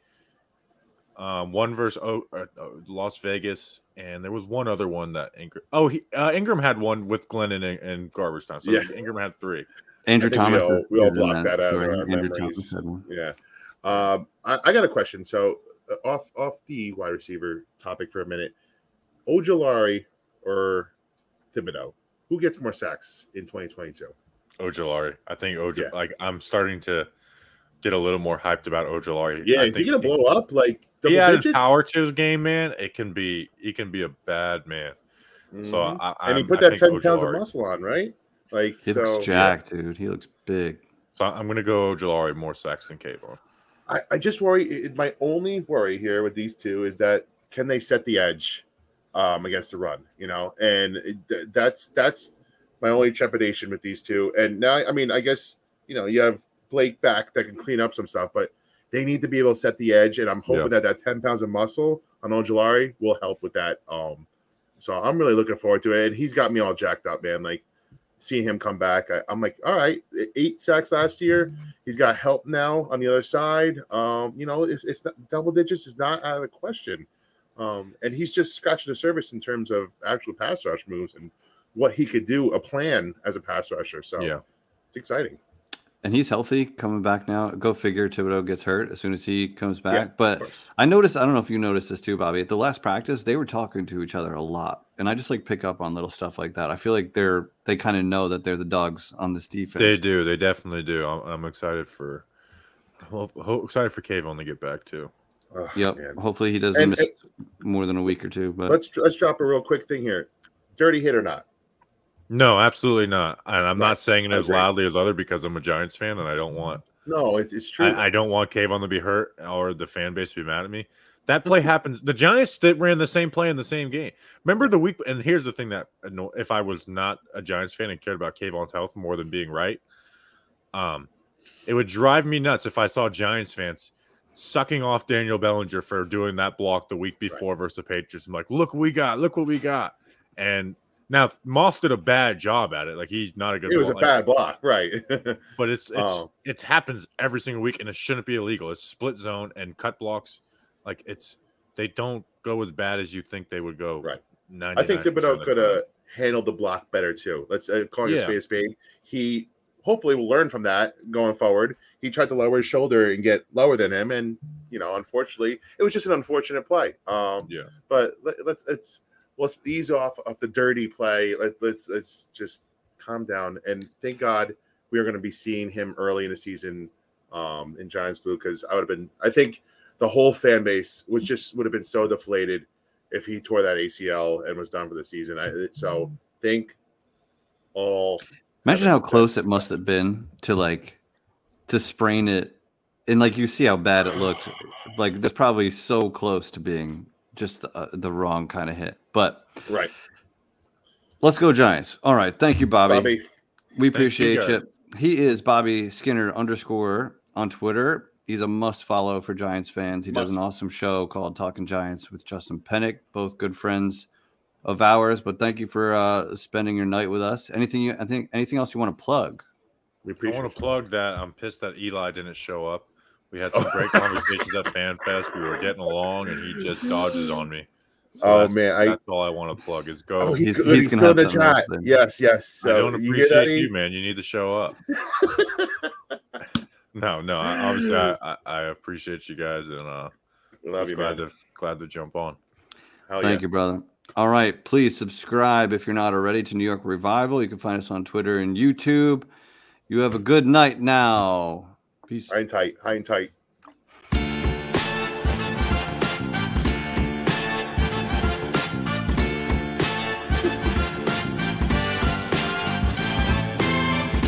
[SPEAKER 3] Um, one versus oh, uh, uh, Las Vegas, and there was one other one that Ingram. Oh, he, uh, Ingram had one with Glenn and, and garbage time. So
[SPEAKER 2] Yeah.
[SPEAKER 3] Ingram had three.
[SPEAKER 1] Andrew
[SPEAKER 2] I think we
[SPEAKER 1] Thomas.
[SPEAKER 2] all- we all blocked that out of
[SPEAKER 1] story.
[SPEAKER 2] our
[SPEAKER 1] Andrew
[SPEAKER 2] memories.
[SPEAKER 1] Thomas had one.
[SPEAKER 2] Yeah. Um, I, I got a question. So uh, off off the wide receiver topic for a minute. Ojulari or Thibodeaux, who gets more sacks in 2022?
[SPEAKER 3] Ojulari. I think Oj.
[SPEAKER 2] Yeah.
[SPEAKER 3] Like I'm starting to get a little more hyped about Ojulari.
[SPEAKER 2] Yeah,
[SPEAKER 3] I
[SPEAKER 2] is he gonna blow up like double
[SPEAKER 3] He
[SPEAKER 2] digits?
[SPEAKER 3] power to his game, man. It can be. He can be a bad man. So
[SPEAKER 2] Mhm.
[SPEAKER 3] I, I
[SPEAKER 2] and he put
[SPEAKER 3] I
[SPEAKER 2] that
[SPEAKER 3] think
[SPEAKER 2] 10 pounds of muscle on, right? Like
[SPEAKER 1] He
[SPEAKER 2] so.
[SPEAKER 1] looks jacked, dude. He looks big.
[SPEAKER 3] So I'm gonna go Ojulari more sacks than Kayvon.
[SPEAKER 2] I, I just worry. It, my only worry here with these two is that can they set the edge um, against the run? You know, and it- th- that's that's my only trepidation with these two. And now, I mean, I guess you know you have Blake back that can clean up some stuff, but they need to be able to set the edge. And I'm hoping
[SPEAKER 3] Yeah.
[SPEAKER 2] that that 10 pounds of muscle on Ojulari will help with that. Um, so I'm really looking forward to it. And he's got me all jacked up, man. Like seeing him come back, I, I'm like, all right, eight sacks last year. He's got help now on the other side. Um, you know, it's, it's not, double digits is not out of the question. Um, and he's just scratching the surface in terms of actual pass rush moves and what he could do, a plan as a pass rusher. So
[SPEAKER 3] Yeah.
[SPEAKER 2] it's exciting.
[SPEAKER 1] And he's healthy coming back now. Go figure Thibodeaux gets hurt as soon as he comes back.
[SPEAKER 2] Of
[SPEAKER 1] but. I noticed, I don't know if you noticed this too, Bobby. At the last practice, they were talking to each other a lot. And I just like pick up on little stuff like that. I feel like they're they kind of know that they're the dogs on this defense.
[SPEAKER 3] They do. They definitely do. I'm, I'm excited for. Well, ho- excited for Kayvon to get back too.
[SPEAKER 2] Ugh,
[SPEAKER 1] Yep.
[SPEAKER 2] man.
[SPEAKER 1] Hopefully he doesn't
[SPEAKER 2] And-
[SPEAKER 1] miss more than a week or two. But
[SPEAKER 2] Let's let's drop a real quick thing here. Dirty hit or not?
[SPEAKER 3] No, absolutely not. And I'm
[SPEAKER 2] Right.
[SPEAKER 3] not saying it as loudly as other because I'm a Giants fan and I don't want
[SPEAKER 2] No, it, it's true.
[SPEAKER 3] I, I don't want Kayvon to be hurt or the fan base to be mad at me. That play happens. The Giants that ran the same play in the same game. Remember the week? And here's the thing that if I was not a Giants fan and cared about Kayvon's health more than being right, um, it would drive me nuts if I saw Giants fans sucking off Daniel Bellinger for doing that block the week before versus the Patriots. I'm like, look we got, look what we got. And now Moss did a bad job at it. Like he's not a good.
[SPEAKER 2] it was a
[SPEAKER 3] like,
[SPEAKER 2] bad block, right?
[SPEAKER 3] but it's it's
[SPEAKER 2] Oh.
[SPEAKER 3] it happens every single week and it shouldn't be illegal. It's split zone and cut blocks. Like it's they don't go as bad as you think they would go.
[SPEAKER 2] Right.
[SPEAKER 3] 99%
[SPEAKER 2] I think
[SPEAKER 3] Thibodeaux
[SPEAKER 2] could have handled the block better too. Let's uh, call your
[SPEAKER 3] Yeah.
[SPEAKER 2] a spade. He hopefully will learn from that going forward. He tried to lower his shoulder and get lower than him, and you know, unfortunately, it was just an unfortunate play. Um,
[SPEAKER 3] Yeah.
[SPEAKER 2] but let, let's let's let's ease off of the dirty play. Let, let's let's just calm down and thank God we are going to be seeing him early in the season um, in Giants blue because I would have been. I think the whole fan base was just would have been so deflated if he tore that ACL and was done for the season. I, so think all
[SPEAKER 1] imagine how close it must have been to like to sprain it and like you see how bad it looked. Like that's probably so close to being just the, uh, the wrong kind of hit. But
[SPEAKER 2] Right.
[SPEAKER 1] let's go Giants. All right, thank you, Bobby.
[SPEAKER 2] Bobby.
[SPEAKER 1] We appreciate
[SPEAKER 3] guys.
[SPEAKER 1] you. He is Bobby Skinner underscore on Twitter. He's a must follow for Giants fans. He does an awesome show called Talkin' Giants with Justin Penik, both good friends of ours. But thank you for uh, spending your night with us. Anything you I think anything else you want to plug?
[SPEAKER 2] We
[SPEAKER 3] I want to plug that I'm pissed that Eli didn't show up. We had some great conversations at FanFest. We were getting along, and he just dodges on me. So
[SPEAKER 2] Oh,
[SPEAKER 3] that's-
[SPEAKER 2] man, I-
[SPEAKER 3] that's all I want to plug is go.
[SPEAKER 2] Oh, he's,
[SPEAKER 1] He's- he's
[SPEAKER 2] he's,
[SPEAKER 1] gonna
[SPEAKER 2] still in the
[SPEAKER 1] something
[SPEAKER 2] chat.
[SPEAKER 1] then.
[SPEAKER 2] Yes, yes.
[SPEAKER 3] I
[SPEAKER 2] So
[SPEAKER 3] don't
[SPEAKER 2] you that?
[SPEAKER 3] appreciate
[SPEAKER 2] E?
[SPEAKER 3] you, man. You need to show up. no, no. I, obviously, I, I, I appreciate you guys, and uh,
[SPEAKER 2] Love you,
[SPEAKER 3] glad
[SPEAKER 2] man.
[SPEAKER 3] to glad to jump on.
[SPEAKER 2] Hell
[SPEAKER 1] Thank
[SPEAKER 2] yeah.
[SPEAKER 1] you, brother. All right. Please subscribe if you're not already to New York Revival. You can find us on Twitter and YouTube. You have a good night now. Peace.
[SPEAKER 2] High and tight. High and tight.